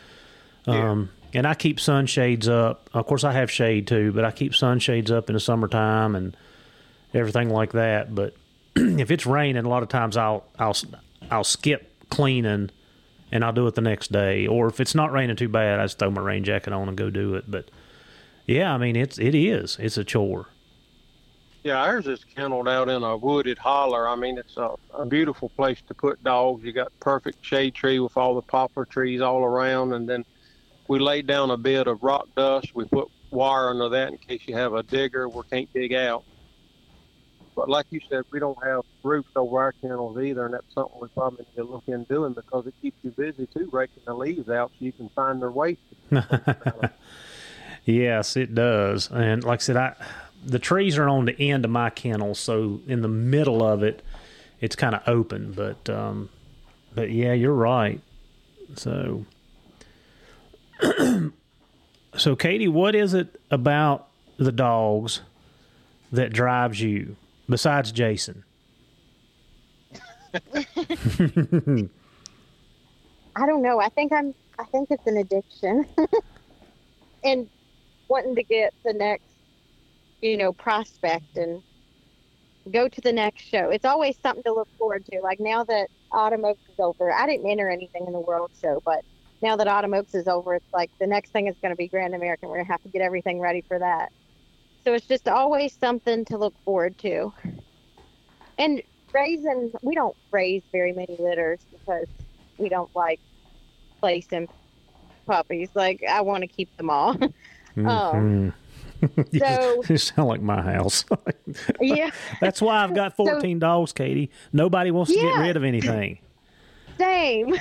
um and I keep sunshades up. Of course I have shade too but I keep sunshades up in the summertime and everything like that. But if it's raining, a lot of times I'll I'll I'll skip cleaning and I'll do it the next day. Or if it's not raining too bad, I just throw my rain jacket on and go do it. But yeah, I mean it's it is it's a chore. Yeah, ours is kenneled out in a wooded holler. I mean, it's a, a beautiful place to put dogs. You got perfect shade tree with all the poplar trees all around, and then we laid down a bed of rock dust. We put wire under that in case you have a digger where can't dig out. But like you said, we don't have roofs over our kennels either, and that's something we probably need to look in doing because it keeps you busy too, raking the leaves out so you can find their waste. yes, it does. And like I said, I the trees are on the end of my kennel, so in the middle of it, it's kind of open. But um, but yeah, you're right. So so Katie, what is it about the dogs that drives you besides Jason? I don't know. I think I'm. I think it's an addiction, and wanting to get the next, you know, prospect and go to the next show. It's always something to look forward to. Like now that Autumn Oaks is over, I didn't enter anything in the World Show, but now that Autumn Oaks is over, it's like the next thing is going to be Grand American. We're going to have to get everything ready for that. So it's just always something to look forward to. And raising, we don't raise very many litters because we don't like placing puppies. Like I want to keep them all. um, so you sound like my house. yeah, that's why I've got fourteen so, dogs, Katie. Nobody wants to yeah. get rid of anything. Same.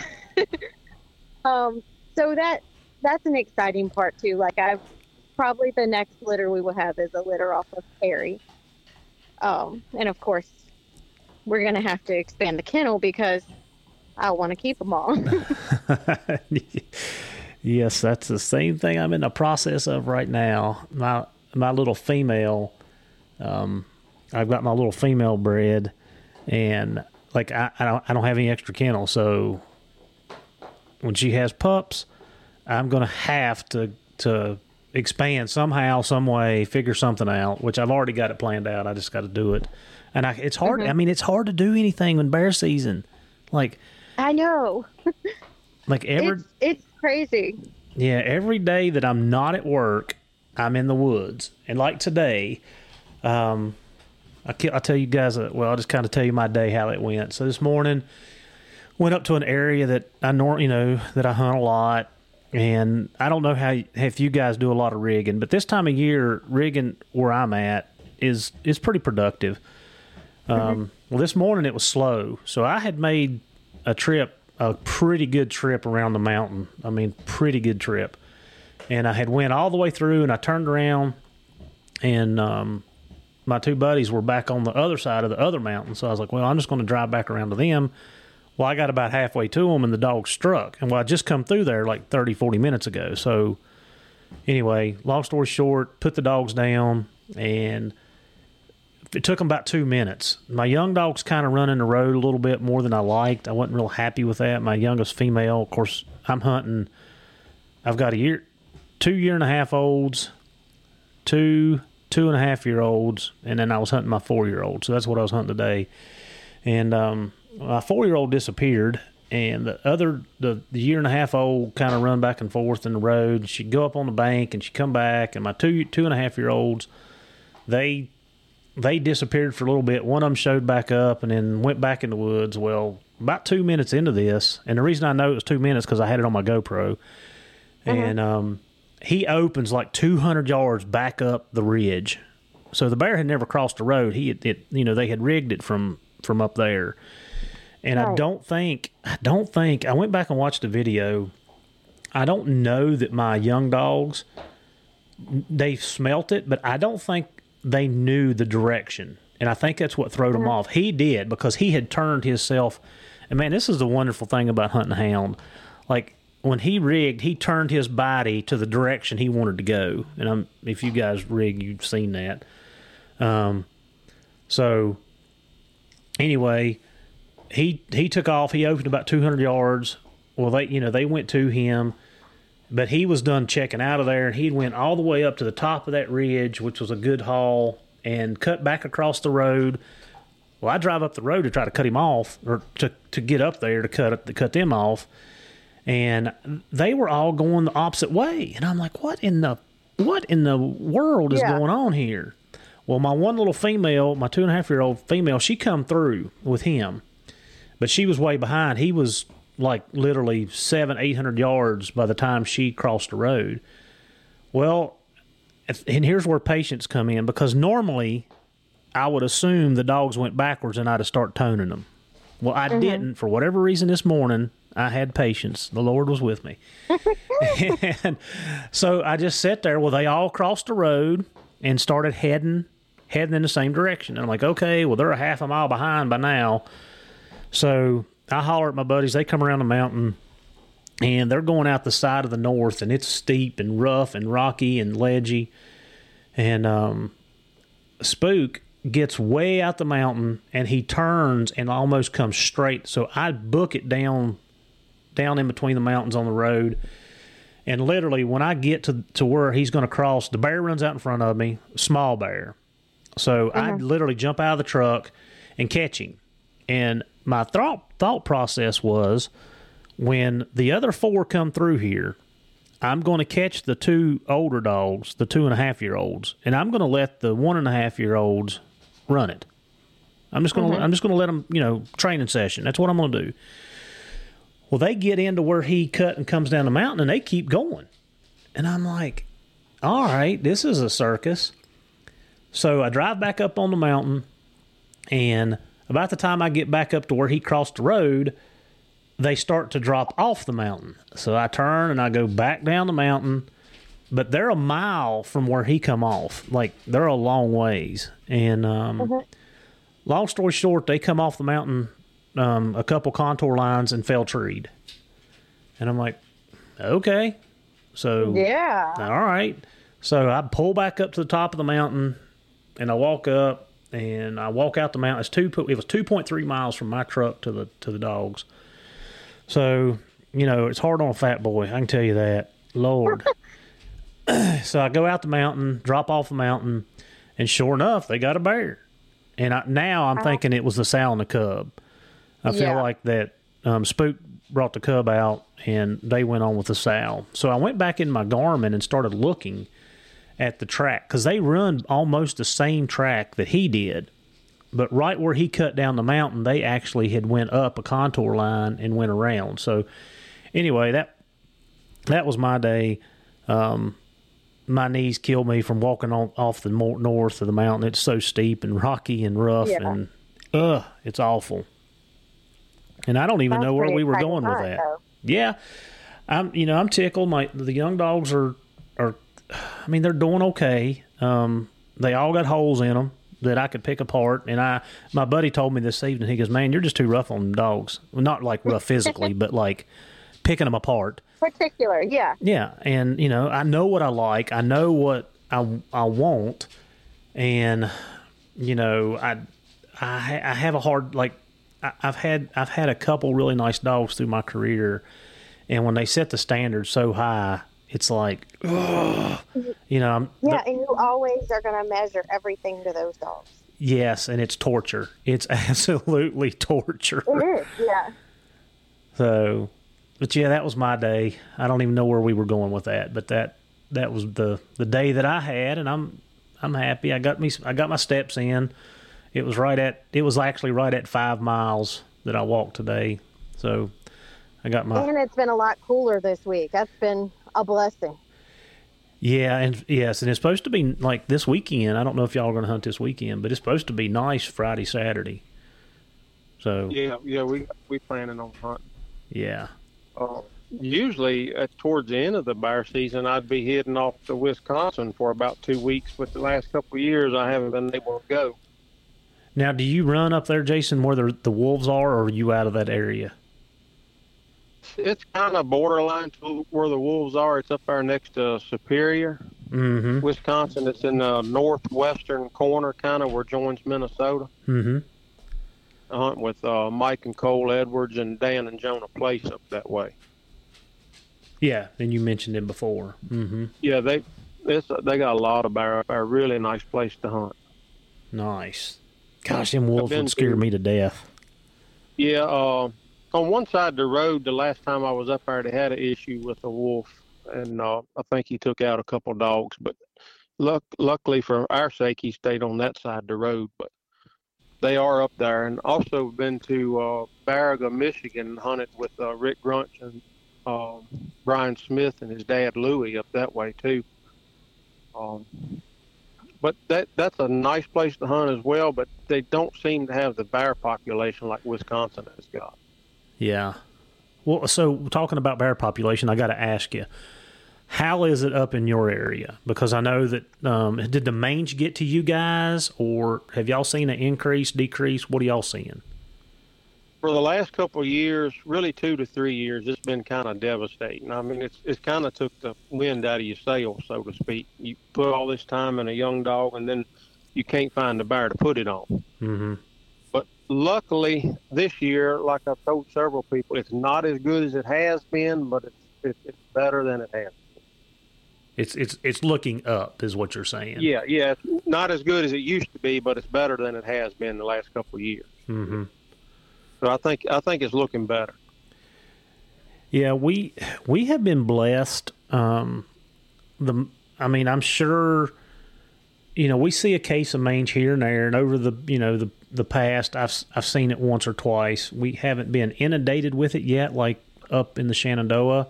um. So that that's an exciting part too. Like I've probably the next litter we will have is a litter off of Perry. Um, and of course, we're gonna have to expand the kennel because I want to keep them all. Yes, that's the same thing I'm in the process of right now. My my little female, um, I've got my little female bred, and like I, I don't I don't have any extra kennel, so when she has pups, I'm gonna have to to expand somehow, some way, figure something out. Which I've already got it planned out. I just got to do it, and I, it's hard. Mm-hmm. I mean, it's hard to do anything when bear season. Like I know. like ever, it's, it's crazy. Yeah, every day that I'm not at work, I'm in the woods. And like today, um, I will tell you guys. Uh, well, I'll just kind of tell you my day how it went. So this morning, went up to an area that I nor you know that I hunt a lot, and I don't know how if you guys do a lot of rigging, but this time of year, rigging where I'm at is is pretty productive. Um, mm-hmm. Well, this morning it was slow, so I had made a trip a pretty good trip around the mountain. I mean, pretty good trip. And I had went all the way through, and I turned around, and um, my two buddies were back on the other side of the other mountain. So I was like, well, I'm just going to drive back around to them. Well, I got about halfway to them, and the dog struck. And well, I just come through there like 30, 40 minutes ago. So anyway, long story short, put the dogs down, and – it took them about two minutes. My young dog's kind of running the road a little bit more than I liked. I wasn't real happy with that. My youngest female, of course, I'm hunting. I've got a year, two year and a half olds, two two and a half year olds, and then I was hunting my four year old. So that's what I was hunting today. And um, my four year old disappeared, and the other the, the year and a half old kind of run back and forth in the road. She'd go up on the bank and she'd come back, and my two two and a half year olds, they they disappeared for a little bit. One of them showed back up and then went back in the woods. Well, about two minutes into this, and the reason I know it was two minutes because I had it on my GoPro, uh-huh. and um, he opens like 200 yards back up the ridge. So the bear had never crossed the road. He, had, it, you know, they had rigged it from from up there, and oh. I don't think, I don't think, I went back and watched the video. I don't know that my young dogs they smelt it, but I don't think they knew the direction. And I think that's what throwed him mm-hmm. off. He did because he had turned himself. And man, this is the wonderful thing about hunting hound. Like when he rigged, he turned his body to the direction he wanted to go. And I'm, if you guys rig, you've seen that. Um, so anyway, he he took off. He opened about 200 yards. Well, they you know they went to him but he was done checking out of there and he went all the way up to the top of that ridge which was a good haul and cut back across the road well i drive up the road to try to cut him off or to, to get up there to cut to cut them off and they were all going the opposite way and i'm like what in the what in the world is yeah. going on here well my one little female my two and a half year old female she come through with him but she was way behind he was like literally seven, eight hundred yards by the time she crossed the road. Well, and here's where patience come in because normally I would assume the dogs went backwards and I'd have start toning them. Well, I mm-hmm. didn't for whatever reason this morning. I had patience. The Lord was with me. and so I just sat there. Well, they all crossed the road and started heading heading in the same direction. And I'm like, okay, well, they're a half a mile behind by now. So I holler at my buddies. They come around the mountain and they're going out the side of the north, and it's steep and rough and rocky and ledgy. And um, Spook gets way out the mountain and he turns and almost comes straight. So I book it down down in between the mountains on the road. And literally, when I get to, to where he's going to cross, the bear runs out in front of me, small bear. So I mm-hmm. literally jump out of the truck and catch him. And my thought thought process was when the other four come through here, I'm going to catch the two older dogs, the two and a half year olds, and I'm going to let the one and a half year olds run it. I'm just going to mm-hmm. I'm just going to let them, you know, training session. That's what I'm going to do. Well, they get into where he cut and comes down the mountain, and they keep going, and I'm like, all right, this is a circus. So I drive back up on the mountain, and about the time I get back up to where he crossed the road, they start to drop off the mountain. So I turn and I go back down the mountain, but they're a mile from where he come off. Like they're a long ways. And um, mm-hmm. long story short, they come off the mountain um, a couple contour lines and fell treed. And I'm like, okay. So yeah, all right. So I pull back up to the top of the mountain and I walk up and I walk out the mountain. It's two. It was two point three miles from my truck to the to the dogs. So you know it's hard on a fat boy. I can tell you that. Lord. so I go out the mountain, drop off the mountain, and sure enough, they got a bear. And I, now I'm uh-huh. thinking it was the sow and the cub. I feel yeah. like that um, Spook brought the cub out and they went on with the sow. So I went back in my Garmin and started looking at the track because they run almost the same track that he did. But right where he cut down the mountain they actually had went up a contour line and went around. So anyway that that was my day. Um, my knees killed me from walking on off the north of the mountain. It's so steep and rocky and rough yeah. and ugh it's awful. And i don't even know where we were going with that. though. yeah i'm you know i'm tickled. My the young dogs are I mean, they're doing okay. Um, they all got holes in them that I could pick apart. And I, my buddy told me this evening, he goes, "Man, you're just too rough on dogs. Well, not like rough physically, but like picking them apart." Particular, yeah. Yeah, and you know, I know what I like. I know what I I want, and you know, I I I have a hard like I, I've had I've had a couple really nice dogs through my career, and when they set the standard so high, it's like, ugh, you know. I'm, yeah, and you always are going to measure everything to those dogs. Yes, and it's torture. It's absolutely torture. It is, yeah. So, but yeah, that was my day. I don't even know where we were going with that, but that that was the the day that I had, and I'm I'm happy. I got me I got my steps in. It was right at it was actually right at five miles that I walked today. So I got my and it's been a lot cooler this week. That's been a blessing. Yeah, and yes, and it's supposed to be like this weekend. I don't know if y'all are going to hunt this weekend, but it's supposed to be nice Friday, Saturday. So yeah, yeah, we we planning on hunting. Yeah. Uh, usually, at towards the end of the bear season, I'd be heading off to Wisconsin for about two weeks. But the last couple of years, I haven't been able to go. Now, do you run up there, Jason, where the the wolves are, or are you out of that area? It's kind of borderline to where the wolves are. It's up there next to Superior, mm-hmm. Wisconsin. It's in the northwestern corner, kind of where joins Minnesota. Mm-hmm. I hunt with uh, Mike and Cole Edwards and Dan and Jonah Place up that way. Yeah, and you mentioned it before. Mm-hmm. Yeah, they it's, they got a lot of bear up there. Really nice place to hunt. Nice. Gosh, them wolves would scare to, me to death. Yeah, uh, on one side of the road, the last time I was up there, they had an issue with a wolf, and uh, I think he took out a couple dogs. But luck, luckily for our sake, he stayed on that side of the road. But they are up there, and also been to uh, Baraga, Michigan, hunted with uh, Rick Grunch and uh, Brian Smith and his dad Louie up that way too. Um, but that that's a nice place to hunt as well. But they don't seem to have the bear population like Wisconsin has got. Yeah. Well, so talking about bear population, I got to ask you, how is it up in your area? Because I know that um, did the mange get to you guys, or have y'all seen an increase, decrease? What are y'all seeing? For the last couple of years, really two to three years, it's been kind of devastating. I mean, it's it's kind of took the wind out of your sails, so to speak. You put all this time in a young dog, and then you can't find the bear to put it on. Mm-hmm. Luckily, this year, like I've told several people, it's not as good as it has been, but it's it's, it's better than it has. It's it's it's looking up, is what you're saying. Yeah, yeah, it's not as good as it used to be, but it's better than it has been the last couple of years. Mm-hmm. So I think I think it's looking better. Yeah, we we have been blessed. Um, the I mean, I'm sure. You know, we see a case of mange here and there, and over the you know the the past, I've I've seen it once or twice. We haven't been inundated with it yet, like up in the Shenandoah.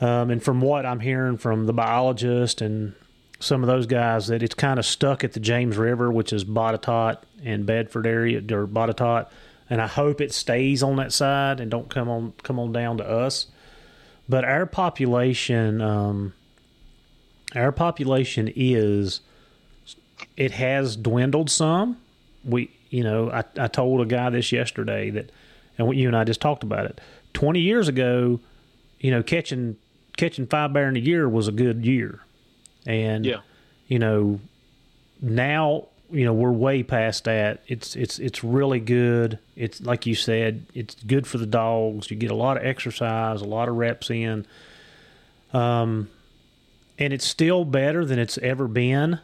Um, and from what I'm hearing from the biologist and some of those guys, that it's kind of stuck at the James River, which is Botetourt and Bedford area, or Botetourt and I hope it stays on that side and don't come on come on down to us. But our population, um, our population is it has dwindled some. We, you know, I, I told a guy this yesterday that, and you and I just talked about it. Twenty years ago, you know, catching catching five bear in a year was a good year, and Yeah. you know, now you know we're way past that. It's it's it's really good. It's like you said, it's good for the dogs. You get a lot of exercise, a lot of reps in. Um, and it's still better than it's ever been,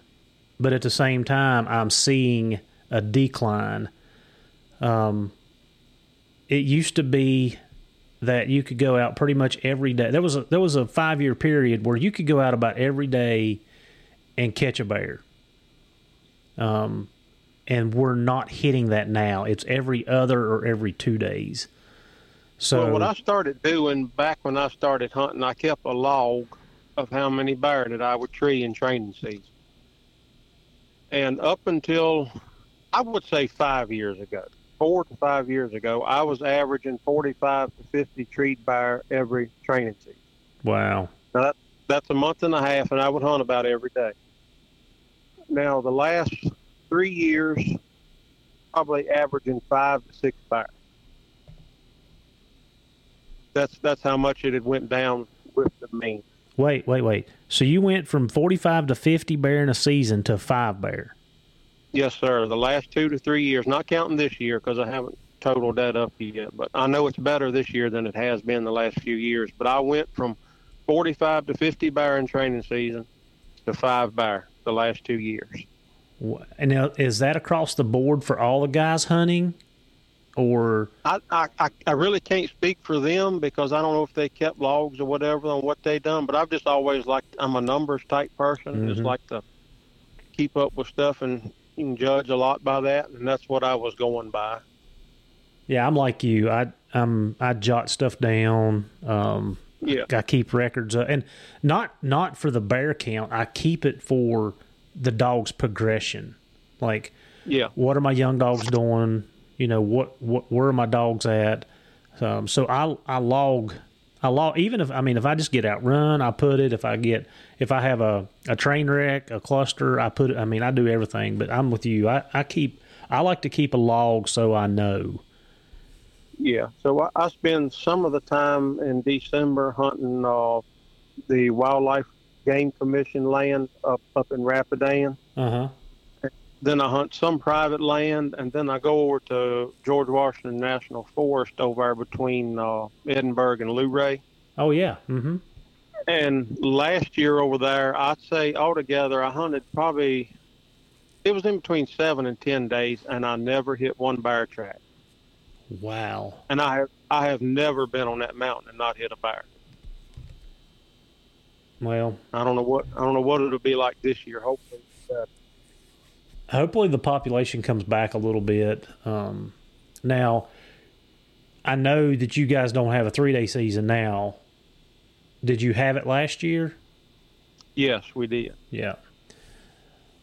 but at the same time, I'm seeing a decline. Um, it used to be that you could go out pretty much every day. There was a there was a five year period where you could go out about every day and catch a bear. Um, and we're not hitting that now. It's every other or every two days. So well, what I started doing back when I started hunting, I kept a log of how many bear that I would tree in training season. And up until I would say five years ago, four to five years ago, I was averaging 45 to 50 treed bear every training season. wow, Now that, that's a month and a half, and I would hunt about every day. Now, the last three years, probably averaging five to six bear. That's that's how much it had went down with the mean. wait, wait, wait. So you went from forty five to fifty bear in a season to five bear. Yes, sir. The last two to three years, not counting this year because I haven't totaled that up yet, but I know it's better this year than it has been the last few years. But I went from 45 to 50 bear in training season to five bear the last two years. And now, is that across the board for all the guys hunting, or I, I, I- really can't speak for them because I don't know if they kept logs or whatever on what they done, but I've just always liked, I'm a numbers type person. Just Mhm. like to keep up with stuff and can judge a lot by that. And that's what I was going by. yeah, I'm like you. I um I jot stuff down. Um, Yeah. I keep records of, and not not for the bear count. I keep it for the dog's progression. Like, Yeah. what are my young dogs doing? You know, what what where are my dogs at? Um, so I I log I log even if I mean if I just get out run, I put it. If I get if I have a, a train wreck, a cluster, I put. I mean I do everything. But I'm with you. I, I keep I like to keep a log so I know. Yeah. So I, I spend some of the time in December hunting uh, the Wildlife Game Commission land up, up in Rapidan. Uh huh. Then I hunt some private land, and then I go over to George Washington National Forest over there between uh, Edinburg and Luray. Oh yeah. Mm-hmm. And last year over there, I'd say altogether I hunted probably it was in between seven and ten days, and I never hit one bear track. Wow. And I have I have never been on that mountain and not hit a bear. Well, I don't know what I don't know what it'll be like this year. Hopefully, uh, hopefully the population comes back a little bit. Um, now, I know that you guys don't have a three day season now. Did you have it last year? Yes, we did. Yeah.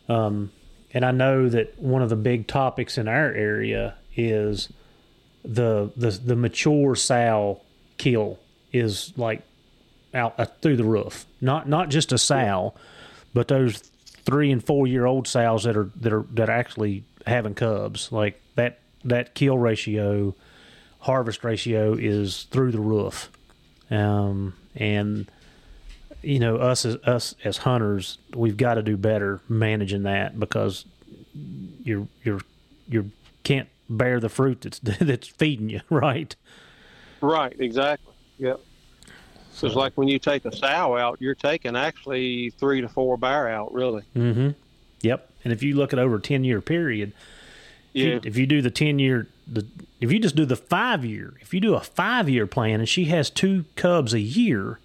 Um, and I know that one of the big topics in our area is the the the mature sow kill is like out uh, through the roof. Not not just a sow, but those three and four year old sows that are that are that are actually having cubs. Like that that kill ratio, harvest ratio is through the roof. Um, and you know us as us as hunters, we've got to do better managing that because you're you're you can't bear the fruit that's that's feeding you, right? Right, exactly. Yep. So it's like when you take a sow out, you're taking actually three to four bear out, really. Mm-hmm. Yep. And if you look at over a ten year period, if, Yeah. you, if you do the ten year, the if you just do the five year, if you do a five year plan and she has two cubs a year,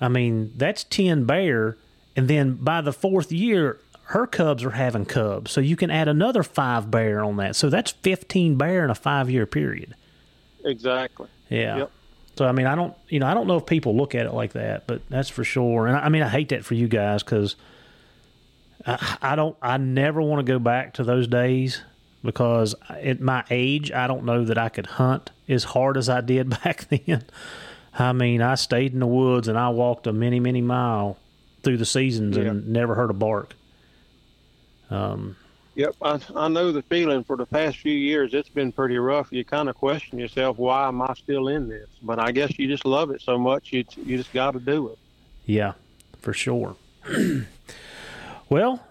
I mean that's ten bear, and then by the fourth year, her cubs are having cubs, so you can add another five bear on that. So that's fifteen bear in a five year period. Exactly. Yeah. Yep. So I mean, I don't, you know, I don't know if people look at it like that, but that's for sure. And I, I mean, I hate that for you guys because I, I don't, I never want to go back to those days because at my age, I don't know that I could hunt as hard as I did back then. I mean, I stayed in the woods and I walked a many, many mile through the seasons Yeah. and never heard a bark. Um, Yep, I, I know the feeling. For the past few years, it's been pretty rough. You kind of question yourself, why am I still in this? But I guess you just love it so much, you you just got to do it. Yeah, for sure. well,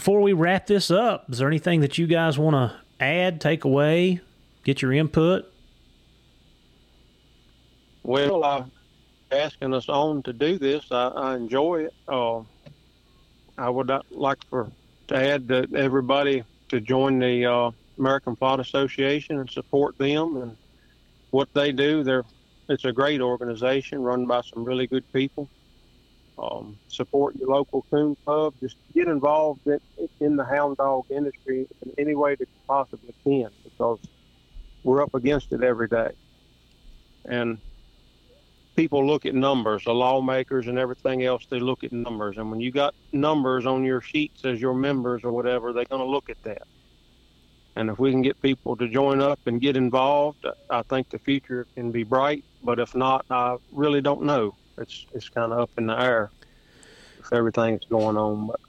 before we wrap this up, is there anything that you guys want to add, take away, get your input? Well, uh, asking us on to do this, I, I enjoy it. Uh, I would like for to add that everybody to join the uh, American Plott Association and support them and what they do. They're it's a great organization run by some really good people. Um, support your local coon club. Just get involved in, in the hound dog industry in any way that you possibly can because we're up against it every day. And people look at numbers, the lawmakers and everything else, they look at numbers. And when you got numbers on your sheets as your members or whatever, they're going to look at that. And if we can get people to join up and get involved, I think the future can be bright. But if not, I really don't know. It's it's kind of up in the air if everything's going on. But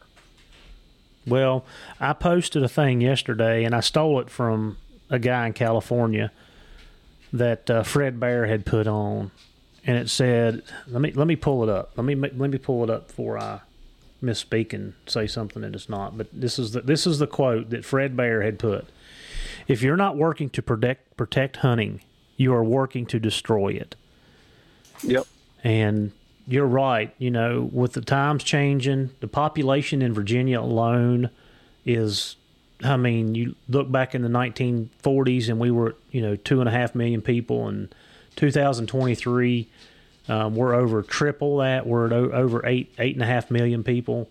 Well, I posted a thing yesterday, and I stole it from a guy in California that uh, Fred Bear had put on, and it said, "Let me let me pull it up. Let me let me pull it up before I misspeak and say something that it's not." But this is the this is the quote that Fred Bear had put: "If you're not working to protect protect hunting, you are working to destroy it." yep, And you're right. You know, with the times changing, the population in Virginia alone is, I mean, you look back in the 1940s and we were, you know, two and a half million people. And 2023, um, we're over triple that. We're at over eight, eight and a half million people.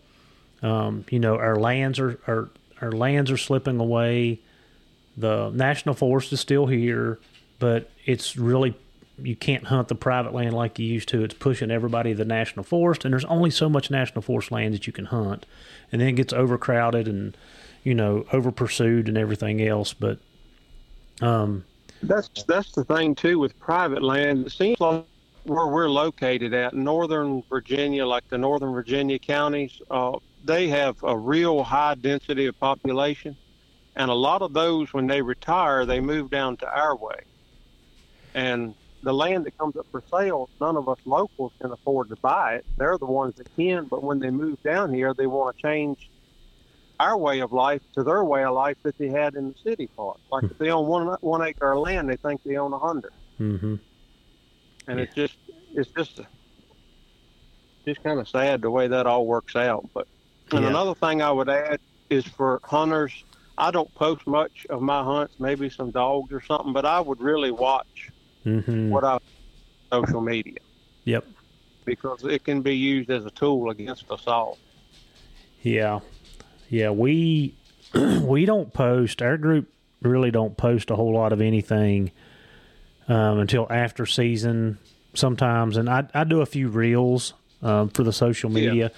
Um, you know, our lands are, are, our lands are slipping away. The national forest is still here, but it's really you can't hunt the private land like you used to. It's pushing everybody to the national forest, and there's only so much national forest land that you can hunt, and then it gets overcrowded and you know over pursued and everything else. But um, that's that's the thing too with private land. It seems like where we're located at, northern Virginia, like the northern Virginia counties, uh, they have a real high density of population, and a lot of those, when they retire, they move down to our way, and the land that comes up for sale, none of us locals can afford to buy it. They're the ones that can, but when they move down here, they want to change our way of life to their way of life that they had in the city part. Like if they own one one acre of land, they think they own a hundred, hmm and it's just it's just just kind of sad the way that all works out. But and Yeah. another thing I would add is for hunters. I don't post much of my hunts, maybe some dogs or something, but I would really watch hmm what I social media Yep. because it can be used as a tool against us all. Yeah. Yeah, we we don't post. Our group really don't post a whole lot of anything um, until after season sometimes, and I I do a few reels um, for the social media.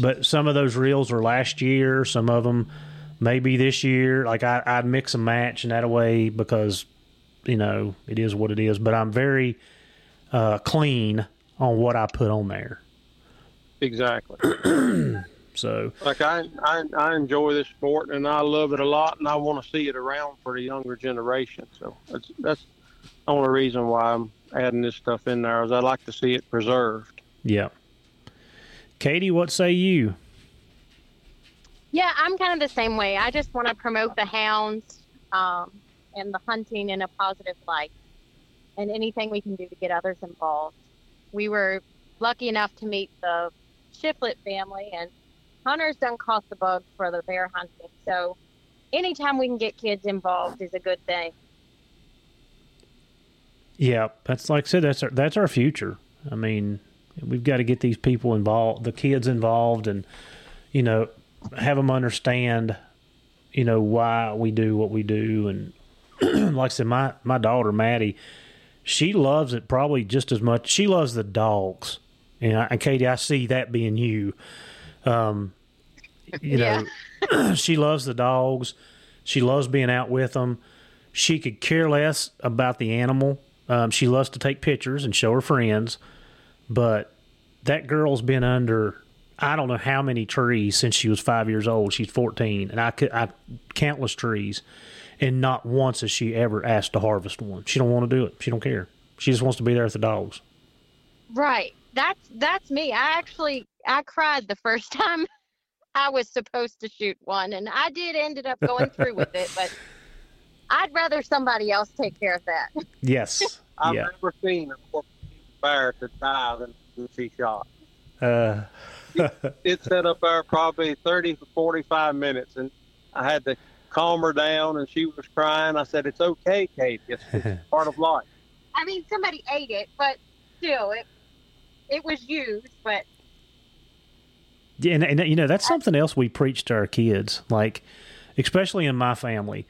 But some of those reels are last year. Some of them maybe this year. Like I, I'd mix and match in that way because you know it is what it is. But I'm very uh, clean on what I put on there. Exactly. So like I, I I enjoy this sport and I love it a lot and I want to see it around for the younger generation. So that's that's the only reason why I'm adding this stuff in there is I like to see it preserved. yeah. Katie, what say you? Yeah, I'm kind of the same way. I just want to promote the hounds um, and the hunting in a positive light and anything we can do to get others involved. We were lucky enough to meet the Shiflett family, and hunters don't cost a bug for the bear hunting. So anytime we can get kids involved is a good thing. Yeah, that's like I said. That's our, that's our future. I mean, we've got to get these people involved, the kids involved, and you know, have them understand, you know, why we do what we do. And like I said, my my daughter Maddie, she loves it probably just as much. She loves the dogs, and, I, and Katie, I see that being you. Um, you know, she loves the dogs. She loves being out with them. She could care less about the animal. Um, she loves to take pictures and show her friends, but that girl's been under I don't know how many trees since she was five years old. She's fourteen, and I could I countless trees, and not once has she ever asked to harvest one. She don't want to do it. She don't care. She just wants to be there with the dogs. Right. That's that's me. I actually I cried the first time I was supposed to shoot one, and I did ended up going through with it, but I'd rather somebody else take care of that. Yes. I've yeah. never seen a porcupine bear to die than she shot. Uh, It set up there probably 30 to 45 minutes, and I had to calm her down, and she was crying. I said, "It's okay, Kate. It's, it's part of life." I mean, somebody ate it, but still, it it was used. But Yeah, and, and you know that's something else we preach to our kids, like especially in my family.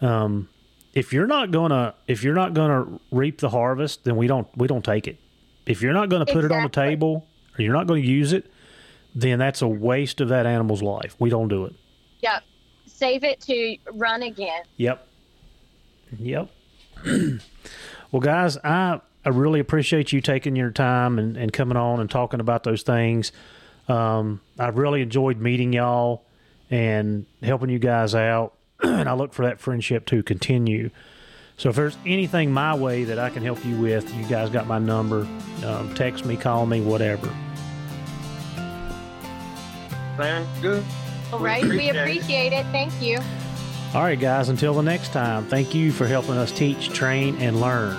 Um, if you're not gonna if you're not gonna reap the harvest, then we don't we don't take it. If you're not gonna put it on the table or you're not gonna use it, then that's a waste of that animal's life. We don't do it. yeah, save it to run again. Yep. Yep. well, guys, I I really appreciate you taking your time and, and coming on and talking about those things. Um, I really enjoyed meeting y'all and helping you guys out, and I look for that friendship to continue. So if there's anything my way that I can help you with, you guys got my number. Um, text me, call me, whatever. Sounds good. All right, we appreciate it. Thank you. All right, guys, until the next time, thank you for helping us teach, train, and learn.